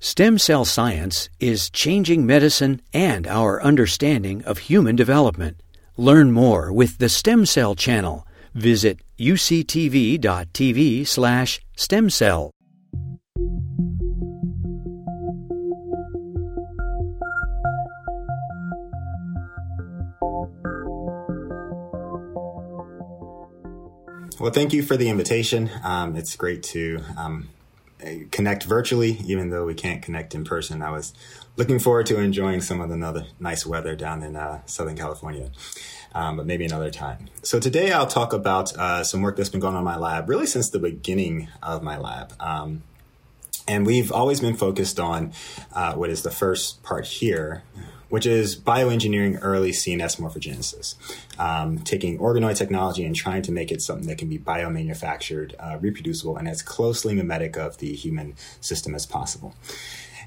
Stem cell science is changing medicine and our understanding of human development. Learn more with the Stem Cell Channel. Visit uctv.tv slash stem cell. Well, thank you for the invitation. Um, it's great to um, connect virtually, even though we can't connect in person. I was looking forward to enjoying some of the other nice weather down in uh, Southern California, um, but maybe another time. So today I'll talk about uh, some work that's been going on in my lab, really since the beginning of my lab. Um, and we've always been focused on uh, what is the first part here, which is bioengineering early CNS morphogenesis, um, taking organoid technology and trying to make it something that can be biomanufactured, uh, reproducible, and as closely mimetic of the human system as possible.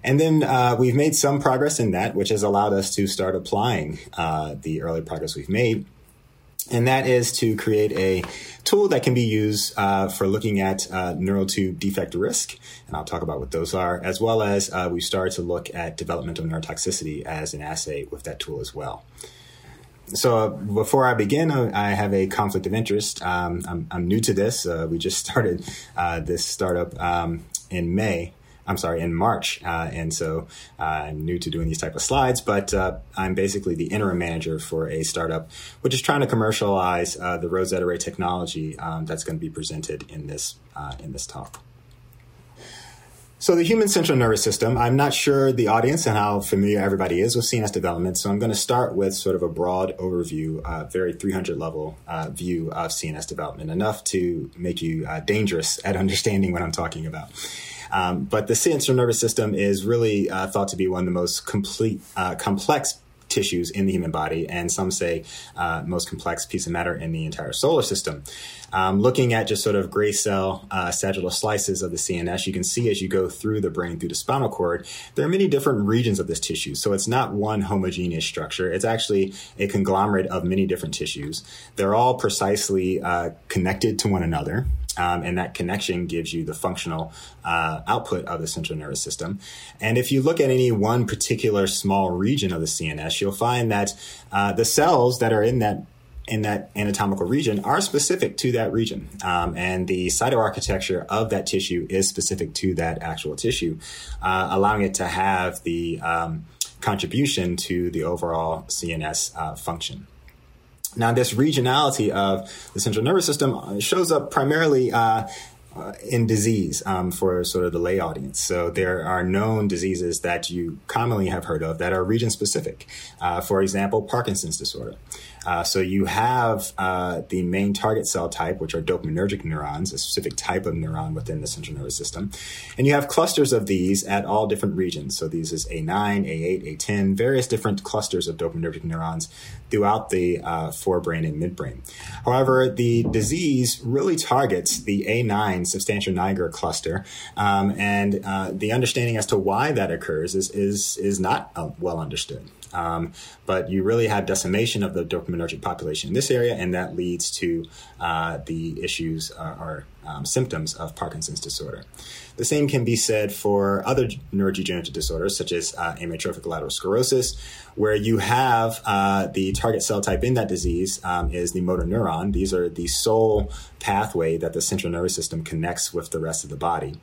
And then uh, we've made some progress in that, which has allowed us to start applying uh, the early progress we've made and that is to create a tool that can be used uh, for looking at uh, neural tube defect risk, and I'll talk about what those are, as well as uh, we started to look at developmental neurotoxicity as an assay with that tool as well. So uh, before I begin, uh, I have a conflict of interest. Um, I'm, I'm, new to this. Uh, we just started this startup um, in May, I'm sorry, in March. Uh, and so uh, I'm new to doing these type of slides, but uh, I'm basically the interim manager for a startup, which is trying to commercialize uh, the RosetteArray technology um, that's going to be presented in this uh, in this talk. So the human central nervous system, I'm not sure the audience and how familiar everybody is with CNS development. So I'm going to start with sort of a broad overview, uh, very 300 level uh, view of CNS development, enough to make you uh, dangerous at understanding what I'm talking about. Um, but the central nervous system is really uh, thought to be one of the most complete, uh, complex tissues in the human body, and some say uh, most complex piece of matter in the entire solar system. Um, looking at just sort of gray cell uh, sagittal slices of the CNS, you can see as you go through the brain, through the spinal cord, there are many different regions of this tissue. So it's not one homogeneous structure. It's actually a conglomerate of many different tissues. They're all precisely uh, connected to one another. Um, and that connection gives you the functional uh, output of the central nervous system. And if you look at any one particular small region of the CNS, you'll find that uh, the cells that are in that in that anatomical region are specific to that region. Um, and the cytoarchitecture of that tissue is specific to that actual tissue, uh, allowing it to have the um, contribution to the overall CNS uh, function. Now, this regionality of the central nervous system uh, shows up primarily uh, uh, in disease um, for sort of the lay audience. So there are known diseases that you commonly have heard of that are region specific. Uh, for example, Parkinson's disorder. Uh, so you have uh, the main target cell type, which are dopaminergic neurons, a specific type of neuron within the central nervous system. And you have clusters of these at all different regions. So these is A9, A8, A10, various different clusters of dopaminergic neurons throughout the uh, forebrain and midbrain. However, the disease really targets the A9 substantia nigra cluster. Um, and uh, the understanding as to why that occurs is, is, is not uh, well understood. Um, but you really have decimation of the dopaminergic population in this area, and that leads to uh, the issues uh, or um, symptoms of Parkinson's disorder. The same can be said for other neurodegenerative disorders, such as uh, amyotrophic lateral sclerosis, where you have uh, the target cell type in that disease um, is the motor neuron. These are the sole pathway that the central nervous system connects with the rest of the body.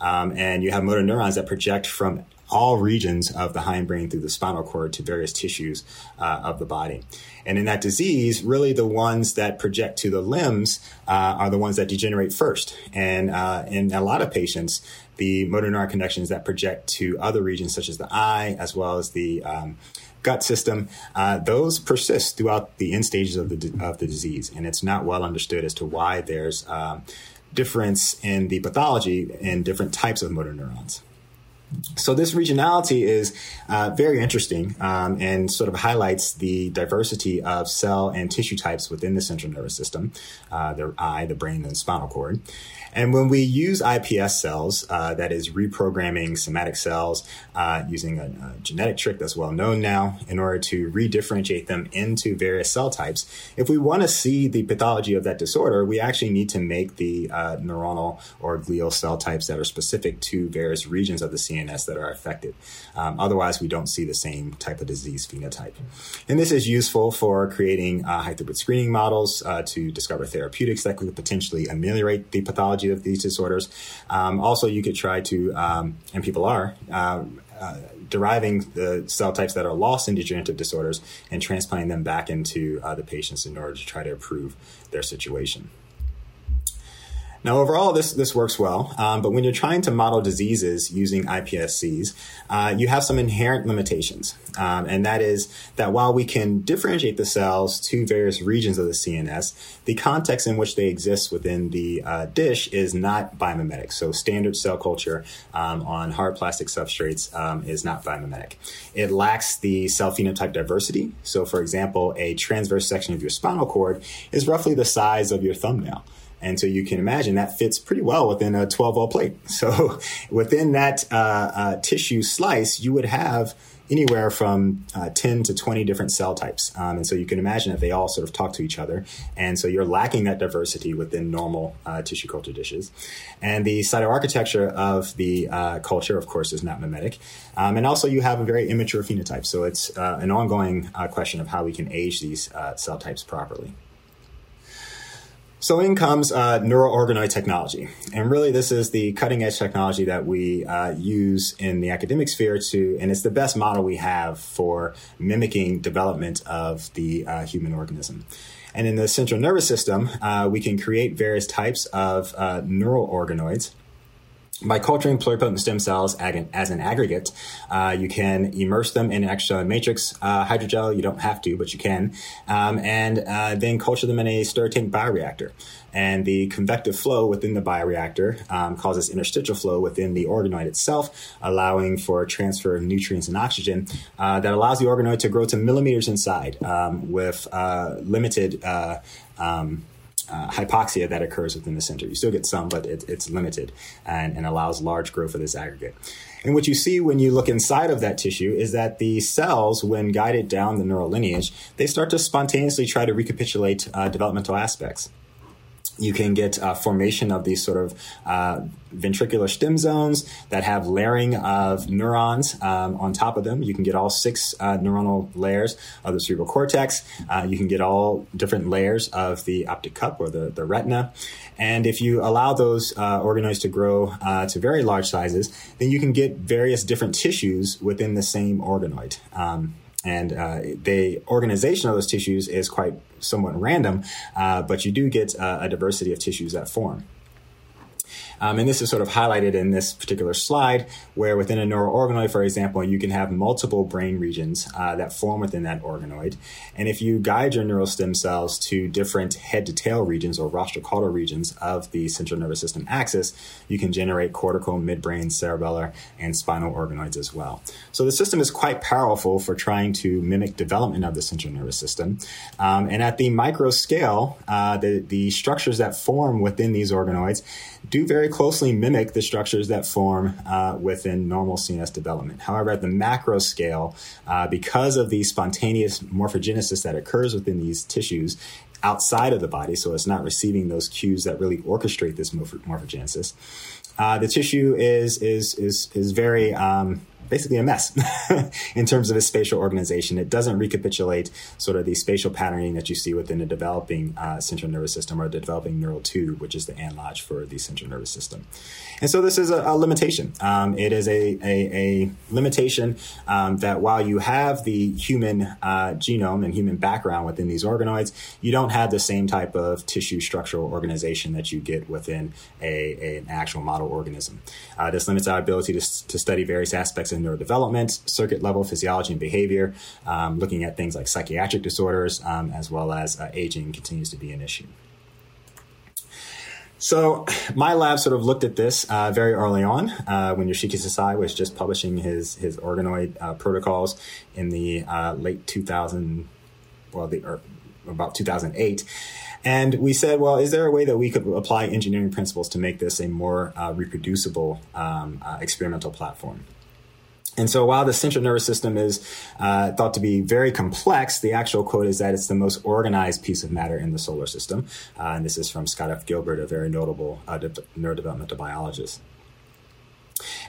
Um, and you have motor neurons that project from all regions of the hindbrain through the spinal cord to various tissues uh, of the body. And in that disease, really the ones that project to the limbs uh, are the ones that degenerate first. And uh, in a lot of patients, the motor neuron connections that project to other regions, such as the eye, as well as the um, gut system, uh, those persist throughout the end stages of the of the disease, and it's not well understood as to why there's um, difference in the pathology in different types of motor neurons. So this regionality is uh, very interesting um, and sort of highlights the diversity of cell and tissue types within the central nervous system, uh, the eye, the brain, and the spinal cord. And when we use iPS cells, uh, that is reprogramming somatic cells uh, using a, a, genetic trick that's well known now, in order to redifferentiate them into various cell types, if we want to see the pathology of that disorder, we actually need to make the uh, neuronal or glial cell types that are specific to various regions of the CNS that are affected. Um, otherwise, we don't see the same type of disease phenotype. And this is useful for creating uh, high throughput screening models uh, to discover therapeutics that could potentially ameliorate the pathology of these disorders. Um, also, you could try to, um, and people are, uh, uh, deriving the cell types that are lost in degenerative disorders and transplanting them back into uh, the patients in order to try to improve their situation. Now, overall, this, this works well, um, but when you're trying to model diseases using iPSCs, uh, you have some inherent limitations. Um, and that is that while we can differentiate the cells to various regions of the CNS, the context in which they exist within the uh, dish is not biomimetic. So, standard cell culture um, on hard plastic substrates um, is not biomimetic. It lacks the cell phenotype diversity. So, for example, a transverse section of your spinal cord is roughly the size of your thumbnail. And so you can imagine that fits pretty well within a 12 well plate. So within that uh, uh, tissue slice, you would have anywhere from uh, 10 to 20 different cell types. Um, and so you can imagine that they all sort of talk to each other. And so you're lacking that diversity within normal uh, tissue culture dishes. And the cytoarchitecture of the uh, culture, of course, is not mimetic. Um, and also you have a very immature phenotype. So it's uh, an ongoing question of how we can age these cell types properly. So in comes uh, neuroorganoid technology. And really, this is the cutting edge technology that we uh, use in the academic sphere to, and it's the best model we have for mimicking development of the uh, human organism. And in the central nervous system, uh, we can create various types of uh, neural organoids by culturing pluripotent stem cells as an aggregate, uh, you can immerse them in an extracellular matrix uh, hydrogel. You don't have to, but you can. Um, and uh, then culture them in a stirred tank bioreactor. And the convective flow within the bioreactor um, causes interstitial flow within the organoid itself, allowing for transfer of nutrients and oxygen uh, that allows the organoid to grow to millimeters inside um, with uh, limited. Uh, um, uh, hypoxia that occurs within the center. You still get some, but it, it's limited and, and allows large growth of this aggregate. And what you see when you look inside of that tissue is that the cells, when guided down the neural lineage, they start to spontaneously try to recapitulate uh, developmental aspects you can get uh, formation of these sort of uh, ventricular stem zones that have layering of neurons um, on top of them. You can get all six uh, neuronal layers of the cerebral cortex. Uh, you can get all different layers of the optic cup or the, the retina. And if you allow those uh, organoids to grow to very large sizes, then you can get various different tissues within the same organoid. Um, and uh, the organization of those tissues is quite somewhat random, uh, but you do get uh, a diversity of tissues that form. Um, and this is sort of highlighted in this particular slide, where within a neural organoid, for example, you can have multiple brain regions uh, that form within that organoid. And if you guide your neural stem cells to different head to tail regions or rostrocaudal regions of the central nervous system axis, you can generate cortical, midbrain, cerebellar, and spinal organoids as well. So the system is quite powerful for trying to mimic development of the central nervous system. Um, and at the micro scale, uh, the, the structures that form within these organoids do very closely mimic the structures that form uh, within normal CNS development. However, at the macro scale, uh, because of the spontaneous morphogenesis that occurs within these tissues outside of the body, so it's not receiving those cues that really orchestrate this morphogenesis, uh, the tissue is is is is very um, basically a mess in terms of its spatial organization. It doesn't recapitulate sort of the spatial patterning that you see within a developing uh, central nervous system or the developing neural tube, which is the analog for the central nervous system. And so this is a, a limitation. Um, it is a, a, a limitation um, that while you have the human uh, genome and human background within these organoids, you don't have the same type of tissue structural organization that you get within a, a an actual model organism. Uh, this limits our ability to, to study various aspects of neurodevelopment, circuit level physiology and behavior, um, looking at things like psychiatric disorders, um, as well as uh, aging continues to be an issue. So my lab sort of looked at this uh, very early on uh, when Yoshiki Sasai was just publishing his his organoid uh, protocols in the uh, late 2000, well, the, er, about 2008. And we said, well, is there a way that we could apply engineering principles to make this a more uh, reproducible um, uh, experimental platform? And so while the central nervous system is uh, thought to be very complex, the actual quote is that it's the most organized piece of matter in the solar system. Uh, and this is from Scott F. Gilbert, a very notable uh, de- neurodevelopmental biologist.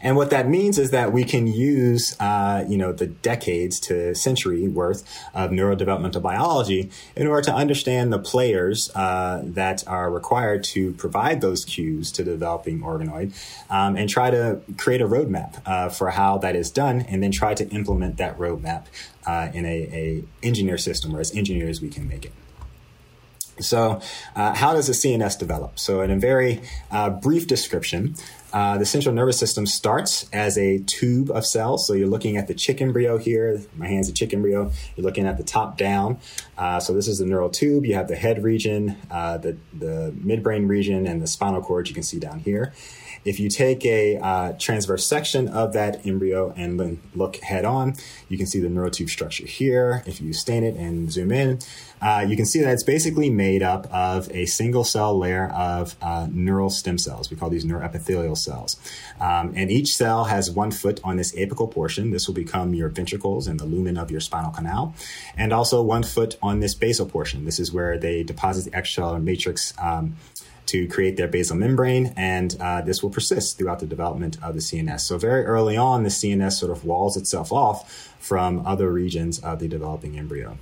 And what that means is that we can use, uh, you know, the decades to century worth of neurodevelopmental biology in order to understand the players uh, that are required to provide those cues to developing organoid, um, and try to create a roadmap uh, for how that is done, and then try to implement that roadmap uh, in a, a engineer system, or as engineers we can make it. So, uh, how does the CNS develop? So, in a very uh, brief description, uh, the central nervous system starts as a tube of cells. So you're looking at the chick embryo here. My hand's a chick embryo. You're looking at the top down. Uh, so this is the neural tube. You have the head region, uh, the, the midbrain region, and the spinal cord you can see down here. If you take a uh, transverse section of that embryo and then look head on, you can see the neurotube structure here. If you stain it and zoom in, uh, you can see that it's basically made up of a single cell layer of uh, neural stem cells. We call these neuroepithelial cells. Um, and each cell has one foot on this apical portion. This will become your ventricles and the lumen of your spinal canal. And also one foot on this basal portion. This is where they deposit the extracellular matrix um, to create their basal membrane, and uh, this will persist throughout the development of the CNS. So, very early on, the CNS sort of walls itself off from other regions of the developing embryo.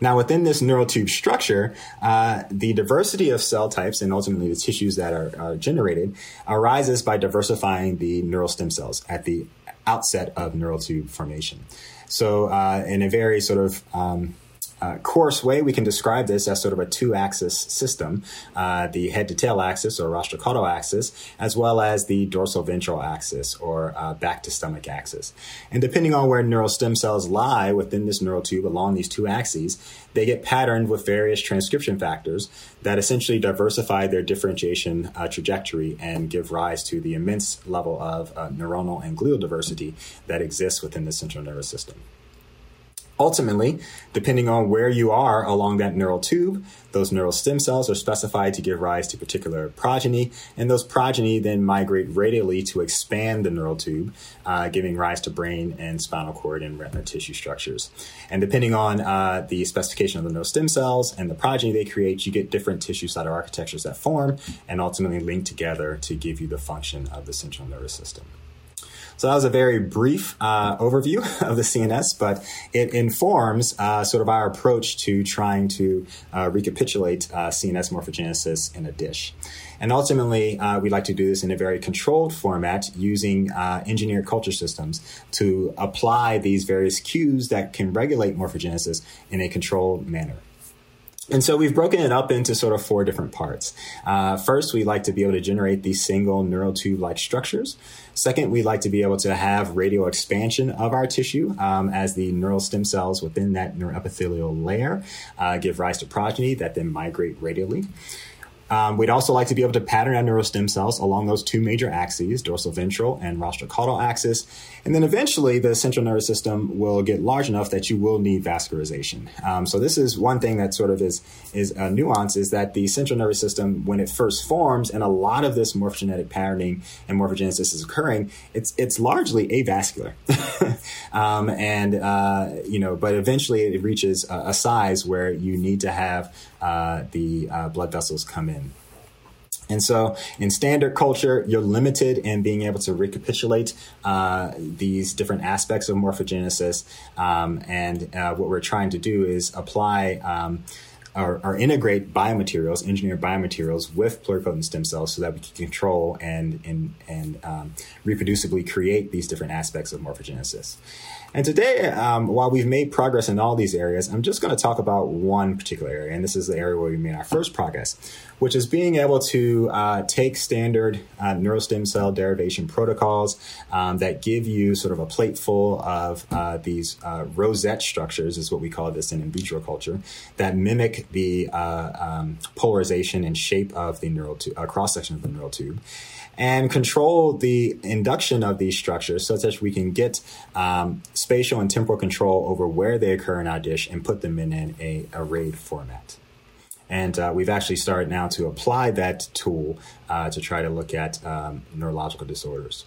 Now, within this neural tube structure, uh, the diversity of cell types and ultimately the tissues that are, are, generated arises by diversifying the neural stem cells at the outset of neural tube formation. So, uh, in a very sort of um, uh, coarse way, we can describe this as sort of a two axis system uh, the head to tail axis or rostrocaudal axis, as well as the dorsal ventral axis or uh, back to stomach axis. And depending on where neural stem cells lie within this neural tube along these two axes, they get patterned with various transcription factors that essentially diversify their differentiation uh, trajectory and give rise to the immense level of uh, neuronal and glial diversity that exists within the central nervous system. Ultimately, depending on where you are along that neural tube, those neural stem cells are specified to give rise to particular progeny, and those progeny then migrate radially to expand the neural tube, uh, giving rise to brain and spinal cord and retina tissue structures. And depending on uh, the specification of the neural stem cells and the progeny they create, you get different tissue cytoarchitectures that form and ultimately link together to give you the function of the central nervous system. So that was a very brief uh, overview of the CNS, but it informs uh, sort of our approach to trying to uh, recapitulate uh, CNS morphogenesis in a dish. And ultimately, uh, we like to do this in a very controlled format using uh, engineered culture systems to apply these various cues that can regulate morphogenesis in a controlled manner. And so we've broken it up into sort of four different parts. Uh, first, we'd like to be able to generate these single neural tube like structures. Second, we'd like to be able to have radial expansion of our tissue um, as the neural stem cells within that neuroepithelial layer uh, give rise to progeny that then migrate radially. Um, we'd also like to be able to pattern our neural stem cells along those two major axes, dorsal ventral and rostral caudal axis. And then eventually the central nervous system will get large enough that you will need vascularization. Um, so this is one thing that sort of is, is a nuance is that the central nervous system, when it first forms and a lot of this morphogenetic patterning and morphogenesis is occurring, it's, it's largely avascular. um, and, uh, you know, but eventually it reaches a, a size where you need to have uh, the uh, blood vessels come in. And so, in standard culture, you're limited in being able to recapitulate uh, these different aspects of morphogenesis. Um, and uh, what we're trying to do is apply um, or, or, integrate biomaterials, engineered biomaterials, with pluripotent stem cells, so that we can control and and and um, reproducibly create these different aspects of morphogenesis. And today, um, while we've made progress in all these areas, I'm just going to talk about one particular area, and this is the area where we made our first progress, which is being able to uh, take standard uh, neurostem cell derivation protocols um, that give you sort of a plate full of uh, these uh, rosette structures, is what we call this in in vitro culture, that mimic the uh, um, polarization and shape of the neural tu- uh, cross section of the neural tube and control the induction of these structures such that we can get um, spatial and temporal control over where they occur in our dish and put them in an a arrayed format. And uh, we've actually started now to apply that tool uh, to try to look at um, neurological disorders.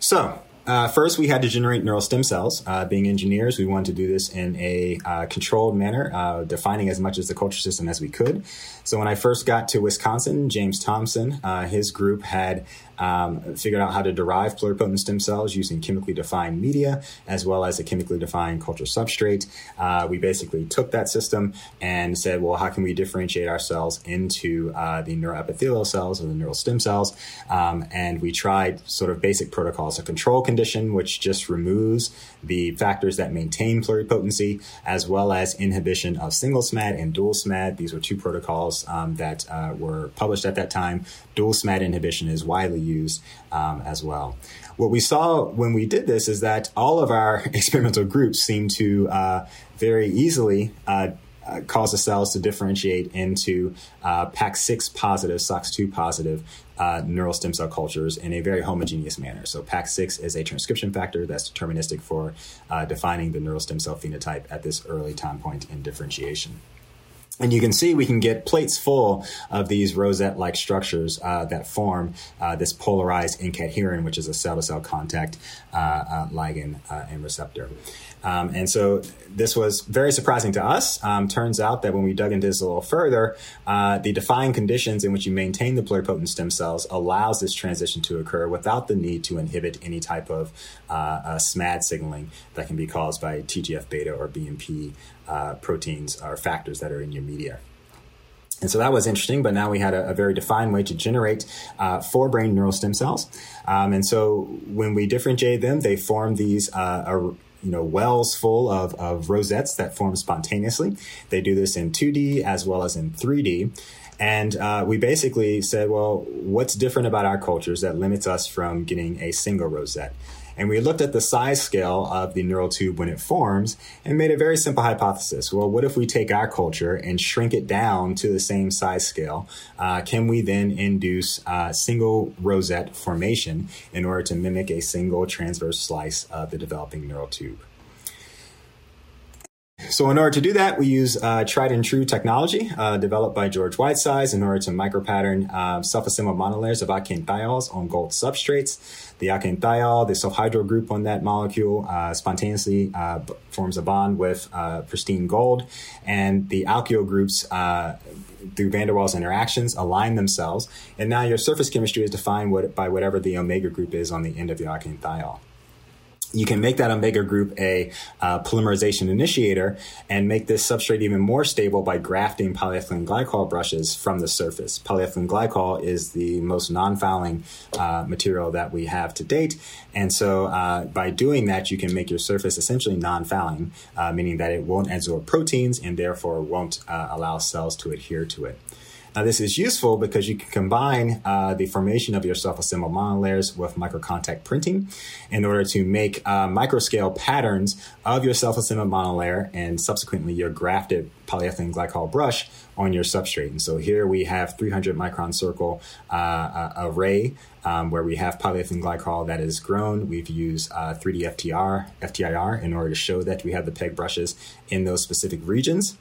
So, uh, first, we had to generate neural stem cells. Uh, being engineers, we wanted to do this in a uh, controlled manner, uh, defining as much as the culture system as we could. So, when I first got to Wisconsin, James Thomson, uh, his group had um, figured out how to derive pluripotent stem cells using chemically defined media as well as a chemically defined culture substrate. Uh, we basically took that system and said, well, how can we differentiate our cells into uh, the neuroepithelial cells or the neural stem cells? Um, and we tried sort of basic protocols, a control condition, which just removes the factors that maintain pluripotency, as well as inhibition of single SMAD and dual SMAD. These were two protocols um, that uh, were published at that time. Dual SMAD inhibition is widely used um, as well. What we saw when we did this is that all of our experimental groups seemed to uh, very easily uh, uh, cause the cells to differentiate into uh, PAX6 positive, SOX2 positive uh, neural stem cell cultures in a very homogeneous manner. So PAX6 is a transcription factor that's deterministic for uh, defining the neural stem cell phenotype at this early time point in differentiation. And you can see we can get plates full of these rosette-like structures uh, that form uh, this polarized N-cadherin, which is a cell-to-cell contact uh, uh ligand uh, and receptor. Um, and so this was very surprising to us. Um, turns out that when we dug into this a little further, uh, the defined conditions in which you maintain the pluripotent stem cells allows this transition to occur without the need to inhibit any type of SMAD signaling that can be caused by TGF beta or BMP uh, proteins or factors that are in your media. And so that was interesting, but now we had a, a very defined way to generate uh, forebrain neural stem cells. Um, and so when we differentiate them, they form these uh, you know wells full of, of rosettes that form spontaneously. They do this in 2D as well as in 3D. And uh, we basically said, well, what's different about our cultures that limits us from getting a single rosette? And we looked at the size scale of the neural tube when it forms and made a very simple hypothesis. Well, what if we take our culture and shrink it down to the same size scale? Uh, can we then induce uh, single rosette formation in order to mimic a single transverse slice of the developing neural tube? So in order to do that, we use uh, tried and true technology uh, developed by George Whitesides in order to micropattern uh, self-assembled monolayers of alkane thiols on gold substrates. The alkane thiol, the sulfhydryl group on that molecule, uh, spontaneously uh, forms a bond with uh, pristine gold, and the alkyl groups through van der Waals interactions align themselves, and now your surface chemistry is defined by whatever the omega group is on the end of the alkane thiol you can make that omega group a uh, polymerization initiator and make this substrate even more stable by grafting polyethylene glycol brushes from the surface. Polyethylene glycol is the most non-fouling uh, material that we have to date, and so uh, by doing that, you can make your surface essentially non-fouling, uh, meaning that it won't absorb proteins and therefore won't uh, allow cells to adhere to it. Now, this is useful because you can combine uh, the formation of your self-assembled monolayers with microcontact printing in order to make uh, microscale patterns of your self-assembled monolayer and subsequently your grafted polyethylene glycol brush on your substrate. And so here we have 300 micron circle uh, uh, array um, where we have polyethylene glycol that is grown. We've used uh, 3D FTR, FTIR in order to show that we have the PEG brushes in those specific regions.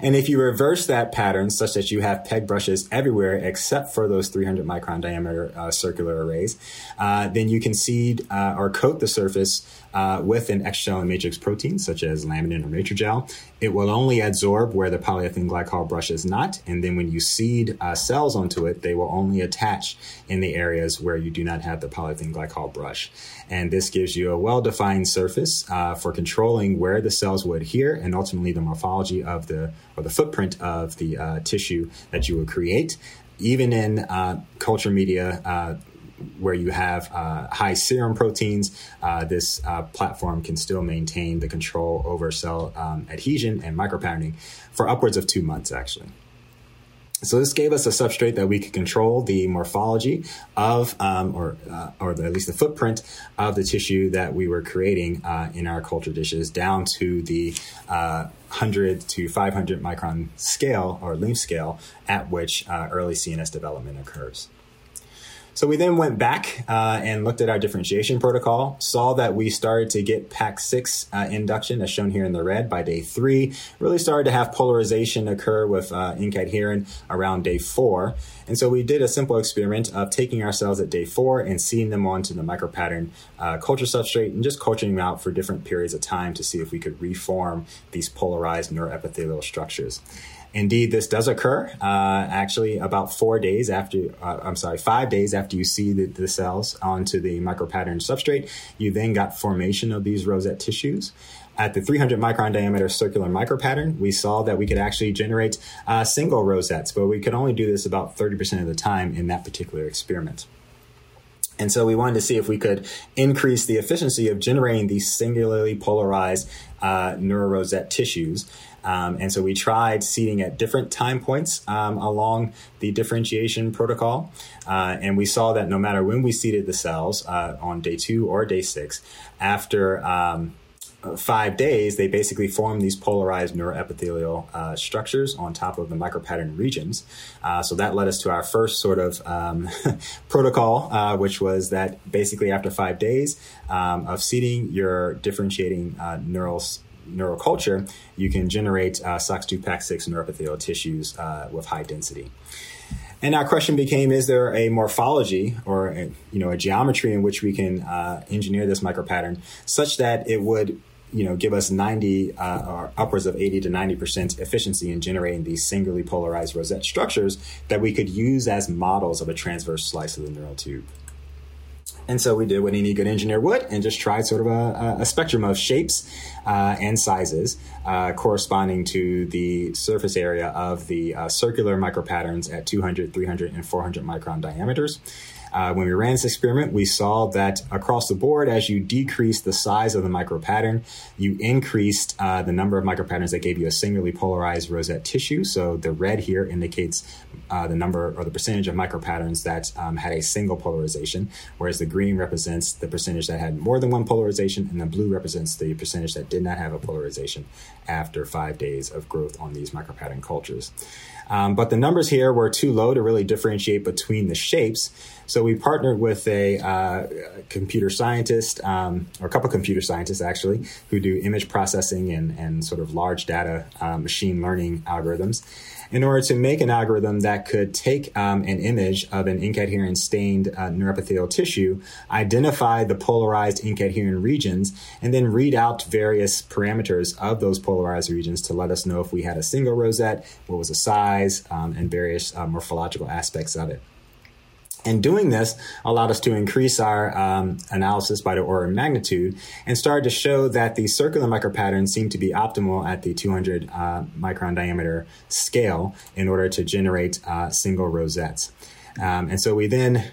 And if you reverse that pattern such that you have PEG brushes everywhere except for those 300 micron diameter uh, circular arrays, uh, then you can seed uh, or coat the surface uh, with an extracellular matrix protein such as laminin or matrigel. It will only adsorb where the polyethylene glycol brush is not. And then when you seed uh, cells onto it, they will only attach in the areas where you do not have the polyethylene glycol brush. And this gives you a well-defined surface uh, for controlling where the cells will adhere and ultimately the morphology of the or the footprint of the uh, tissue that you will create. Even in uh, culture media, uh, where you have uh, high serum proteins, uh, this uh, platform can still maintain the control over cell um, adhesion and micropatterning for upwards of two months, actually. So this gave us a substrate that we could control the morphology of, um, or uh, or the, at least the footprint of the tissue that we were creating uh, in our culture dishes, down to the uh, 100 to 500 micron scale or length scale at which uh, early CNS development occurs. So we then went back uh, and looked at our differentiation protocol, saw that we started to get PAX6 uh, induction, as shown here in the red, by day three. Really started to have polarization occur with uh, herin around day four. And so we did a simple experiment of taking our cells at day four and seeing them onto the micropattern uh, culture substrate and just culturing them out for different periods of time to see if we could reform these polarized neuroepithelial structures. Indeed, this does occur uh, actually about four days after, uh, I'm sorry, five days after you see the, the, cells onto the micropattern substrate. You then got formation of these rosette tissues. At the 300 micron diameter circular micropattern, we saw that we could actually generate uh, single rosettes, but we could only do this about 30% of the time in that particular experiment. And so we wanted to see if we could increase the efficiency of generating these singularly polarized uh, neurorosette tissues. Um, and so we tried seeding at different time points um, along the differentiation protocol. Uh, and we saw that no matter when we seeded the cells uh, on day two or day six, after um, five days, they basically form these polarized neuroepithelial uh, structures on top of the micropattern regions. Uh, so that led us to our first sort of um, protocol, uh, which was that basically after five days um, of seeding your differentiating uh, neural neural culture, you can generate uh, SOX2 PAX6 neuroepithelial tissues uh, with high density. And our question became: Is there a morphology or a, you know a geometry in which we can uh, engineer this micropattern such that it would you know give us 90 uh, or upwards of 80 to 90 percent efficiency in generating these singularly polarized rosette structures that we could use as models of a transverse slice of the neural tube. And so we did what any good engineer would and just tried sort of a, a spectrum of shapes uh, and sizes uh, corresponding to the surface area of the uh, circular micropatterns at 200, 300, and 400 micron diameters. Uh, when we ran this experiment, we saw that across the board, as you decreased the size of the micropattern, you increased uh, the number of micropatterns that gave you a singularly polarized rosette tissue. So the red here indicates uh, the number or the percentage of micropatterns that um, had a single polarization, whereas the green represents the percentage that had more than one polarization, and the blue represents the percentage that did not have a polarization after five days of growth on these micropattern cultures. Um, but the numbers here were too low to really differentiate between the shapes. So we partnered with a uh, computer scientist, um, or a couple computer scientists actually, who do image processing and, and sort of large data uh, machine learning algorithms in order to make an algorithm that could take um, an image of an N-cadherin stained uh, neuroepithelial tissue, identify the polarized N-cadherin regions, and then read out various parameters of those polarized regions to let us know if we had a single rosette, what was the size, um, and various uh, morphological aspects of it. And doing this allowed us to increase our um, analysis by the order of magnitude and started to show that the circular micropatterns seem to be optimal at the 200 uh, micron diameter scale in order to generate uh, single rosettes. Um, and so we then,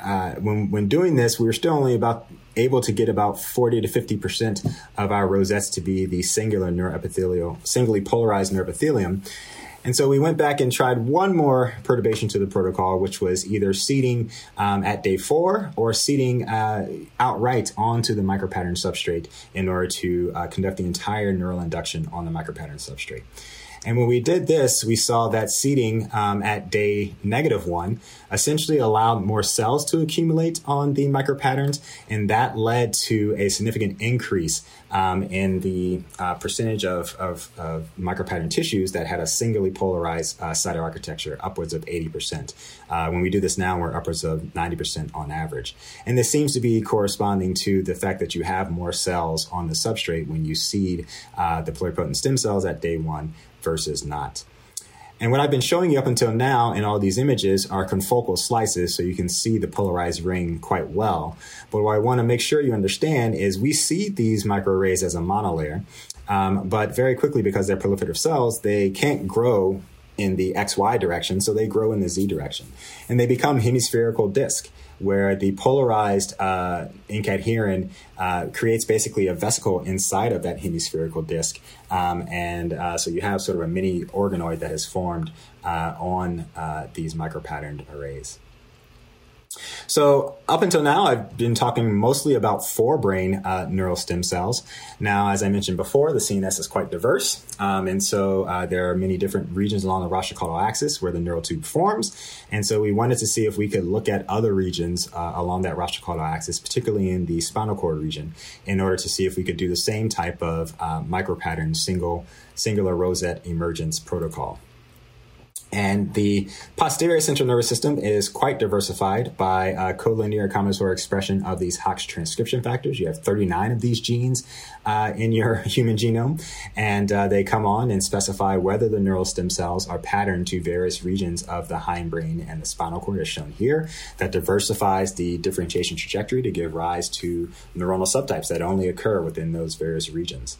uh, when, when doing this, we were still only about able to get about 40 to 50% of our rosettes to be the singular neuroepithelial, singly polarized neuroepithelium. And so we went back and tried one more perturbation to the protocol, which was either seeding um, at day four or seeding uh, outright onto the micropattern substrate in order to uh, conduct the entire neural induction on the micropattern substrate. And when we did this, we saw that seeding um, at day negative one essentially allowed more cells to accumulate on the micropatterns, and that led to a significant increase um, in the uh, percentage of, of, of, micropattern tissues that had a singly polarized uh, cytoarchitecture, upwards of 80%. Uh, when we do this now, we're upwards of 90% on average. And this seems to be corresponding to the fact that you have more cells on the substrate when you seed uh, the pluripotent stem cells at day one versus not. And what I've been showing you up until now in all these images are confocal slices, so you can see the polarized ring quite well. But what I want to make sure you understand is we see these microarrays as a monolayer, um, but very quickly because they're proliferative cells, they can't grow in the XY direction, so they grow in the Z direction. And they become hemispherical disc where the polarized uh, N-cadherin uh, creates basically a vesicle inside of that hemispherical disc. Um, and uh, so you have sort of a mini organoid that is formed uh, on uh, these micropatterned arrays. So up until now, I've been talking mostly about forebrain uh, neural stem cells. Now, as I mentioned before, the CNS is quite diverse, um, and so uh, there are many different regions along the rostral axis where the neural tube forms. And so we wanted to see if we could look at other regions uh, along that rostral axis, particularly in the spinal cord region, in order to see if we could do the same type of uh, micropattern single singular rosette emergence protocol. And the posterior central nervous system is quite diversified by uh, collinear combinatorial expression of these Hox transcription factors. You have 39 of these genes uh, in your human genome, and uh, they come on and specify whether the neural stem cells are patterned to various regions of the hindbrain and the spinal cord, as shown here. That diversifies the differentiation trajectory to give rise to neuronal subtypes that only occur within those various regions.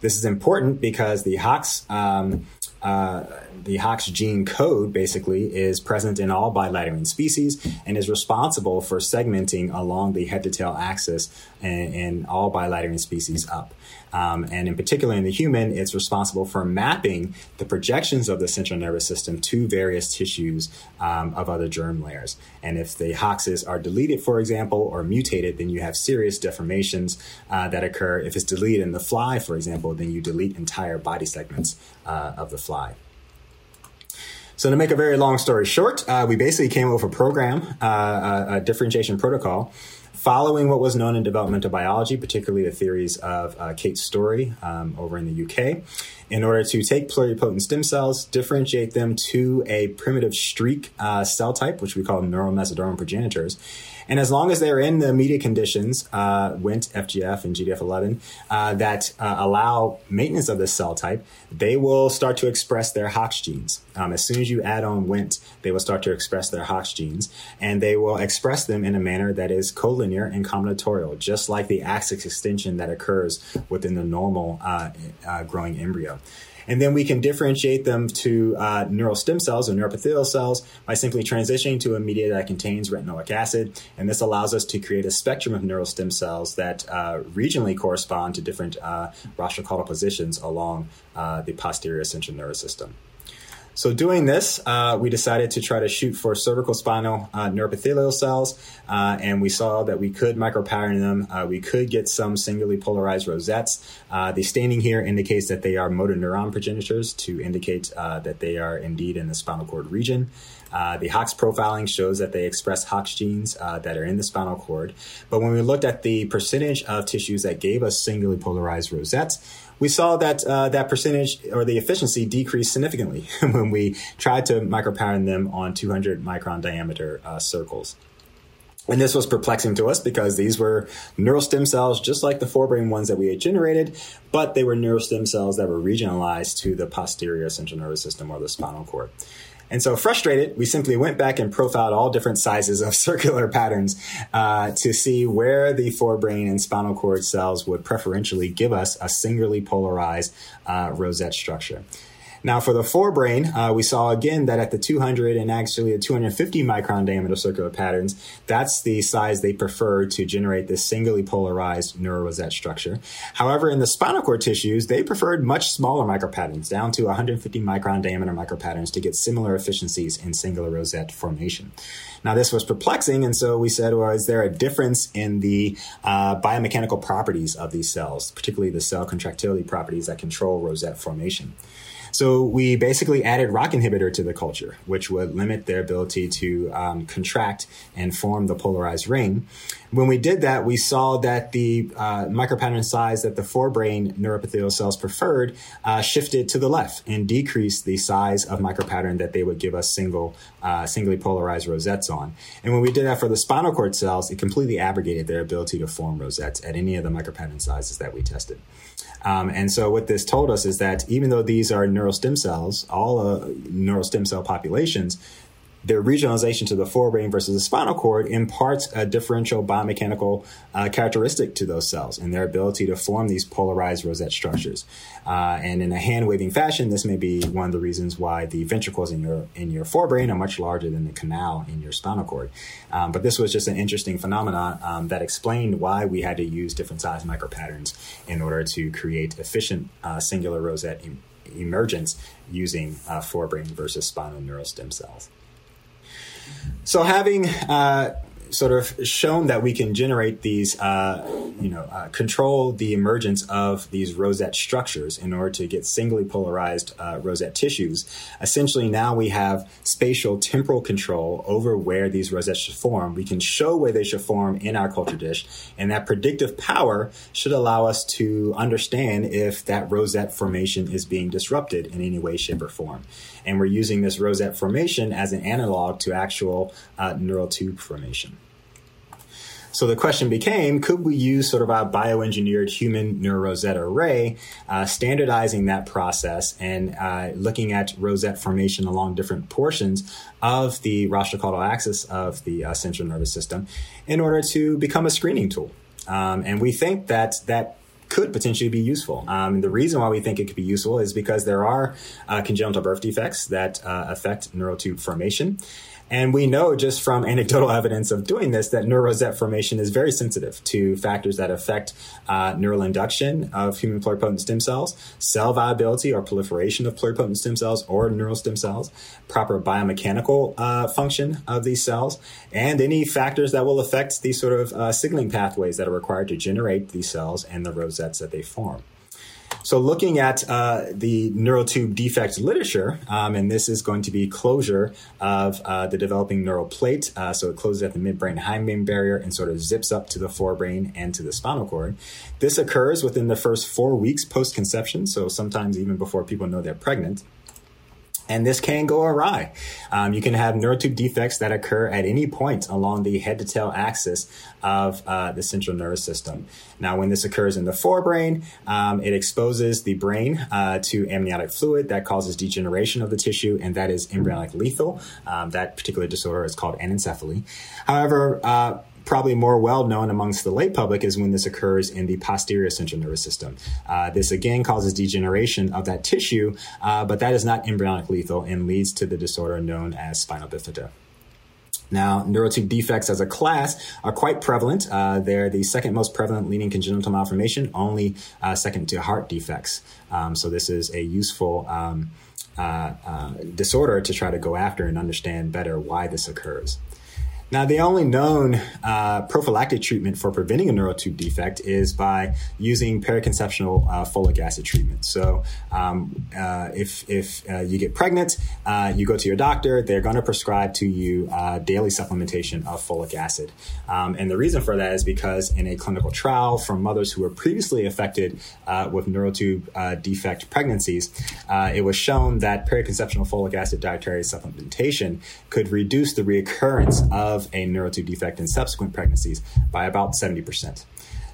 This is important because the Hox um, uh, the Hox gene code basically is present in all bilateral species and is responsible for segmenting along the head to tail axis in, in all bilateral species up. Um, and in particular, in the human, it's responsible for mapping the projections of the central nervous system to various tissues um, of other germ layers. And if the Hoxes are deleted, for example, or mutated, then you have serious deformations uh, that occur. If it's deleted in the fly, for example, then you delete entire body segments uh, of the fly. So to make a very long story short, uh, we basically came up with a program, uh, a, a differentiation protocol following what was known in developmental biology, particularly the theories of uh, Kate Storey um, over in the UK, in order to take pluripotent stem cells, differentiate them to a primitive streak uh, cell type, which we call neuromesodermal progenitors, and as long as they're in the media conditions, uh, Wnt, FGF, and GDF11, uh, that uh, allow maintenance of this cell type, they will start to express their Hox genes. Um, as soon as you add on Wnt, they will start to express their Hox genes, and they will express them in a manner that is collinear and combinatorial, just like the axis extension that occurs within the normal uh, uh, growing embryo. And then we can differentiate them to uh, neural stem cells or neuroepithelial cells by simply transitioning to a media that contains retinoic acid. And this allows us to create a spectrum of neural stem cells that uh, regionally correspond to different uh, rostral caudal positions along uh, the posterior central nervous system. So doing this, uh, we decided to try to shoot for cervical spinal uh, neuroepithelial cells, uh, and we saw that we could micropattern them. Uh, we could get some singularly polarized rosettes. Uh, the staining here indicates that they are motor neuron progenitors to indicate uh, that they are indeed in the spinal cord region. The Hox profiling shows that they express Hox genes that are in the spinal cord. But when we looked at the percentage of tissues that gave us singularly polarized rosettes, we saw that uh, that percentage or the efficiency decreased significantly when we tried to micropattern them on 200 micron diameter uh, circles. And this was perplexing to us because these were neural stem cells, just like the forebrain ones that we had generated, but they were neural stem cells that were regionalized to the posterior central nervous system or the spinal cord. And so, frustrated, we simply went back and profiled all different sizes of circular patterns uh, to see where the forebrain and spinal cord cells would preferentially give us a singularly polarized uh, rosette structure. Now, for the forebrain, uh, we saw again that at the 200 and actually the 250 micron diameter circular patterns, that's the size they prefer to generate this singly polarized neurorosette structure. However, in the spinal cord tissues, they preferred much smaller micropatterns, down to 150 micron diameter micropatterns to get similar efficiencies in singular rosette formation. Now, this was perplexing, and so we said, well, is there a difference in the uh, biomechanical properties of these cells, particularly the cell contractility properties that control rosette formation? So we basically added ROCK inhibitor to the culture, which would limit their ability to um, contract and form the polarized ring. When we did that, we saw that the uh, micropattern size that the forebrain neuroepithelial cells preferred uh, shifted to the left and decreased the size of micropattern that they would give us single, uh, singly polarized rosettes on. And when we did that for the spinal cord cells, it completely abrogated their ability to form rosettes at any of the micropattern sizes that we tested. Um, and so what this told us is that even though these are neural stem cells, all uh, neural stem cell populations, their regionalization to the forebrain versus the spinal cord imparts a differential biomechanical uh, characteristic to those cells and their ability to form these polarized rosette structures. Uh, and in a hand waving fashion, this may be one of the reasons why the ventricles in your in your forebrain are much larger than the canal in your spinal cord. Um, but this was just an interesting phenomenon um, that explained why we had to use different size micropatterns in order to create efficient uh, singular rosette em- emergence using uh, forebrain versus spinal neural stem cells. So having uh, sort of shown that we can generate these, uh, you know, uh, control the emergence of these rosette structures in order to get singly polarized uh, rosette tissues. Essentially, now we have spatial temporal control over where these rosettes should form. We can show where they should form in our culture dish, and that predictive power should allow us to understand if that rosette formation is being disrupted in any way, shape, or form. And we're using this rosette formation as an analog to actual uh, neural tube formation. So the question became, could we use sort of a bioengineered human neurorosette array, uh, standardizing that process and uh, looking at rosette formation along different portions of the rostrocaudal axis of the uh, central nervous system in order to become a screening tool? Um, and we think that that could potentially be useful. Um, the reason why we think it could be useful is because there are uh, congenital birth defects that uh, affect neural tube formation. And we know just from anecdotal evidence of doing this that neurorosette formation is very sensitive to factors that affect uh, neural induction of human pluripotent stem cells, cell viability or proliferation of pluripotent stem cells or neural stem cells, proper biomechanical uh, function of these cells, and any factors that will affect these sort of uh, signaling pathways that are required to generate these cells and the rosettes that they form. So, looking at uh, the neural tube defect literature, um, and this is going to be closure of uh, the developing neural plate. Uh, so, it closes at the midbrain hindbrain barrier and sort of zips up to the forebrain and to the spinal cord. This occurs within the first four weeks post conception, so sometimes even before people know they're pregnant and this can go awry. Um, you can have neurotube defects that occur at any point along the head to tail axis of uh, the central nervous system. Now, when this occurs in the forebrain, um, it exposes the brain uh, to amniotic fluid that causes degeneration of the tissue, and that is embryonic lethal. Um, that particular disorder is called anencephaly. However, uh, probably more well known amongst the lay public is when this occurs in the posterior central nervous system. Uh, this again causes degeneration of that tissue, uh, but that is not embryonic lethal and leads to the disorder known as spinal bifida. Now, neurotube defects as a class are quite prevalent. Uh, they're the second most prevalent leading congenital malformation, only uh, second to heart defects. Um, so, this is a useful um, uh, uh disorder to try to go after and understand better why this occurs. Now, the only known uh, prophylactic treatment for preventing a neurotube defect is by using periconceptional uh, folic acid treatment. So, um, uh, if if uh, you get pregnant, uh, you go to your doctor, they're going to prescribe to you uh, daily supplementation of folic acid. Um, and the reason for that is because in a clinical trial from mothers who were previously affected with neurotube uh defect pregnancies, it was shown that periconceptional folic acid dietary supplementation could reduce the reoccurrence of of a neurotube defect in subsequent pregnancies by about 70%.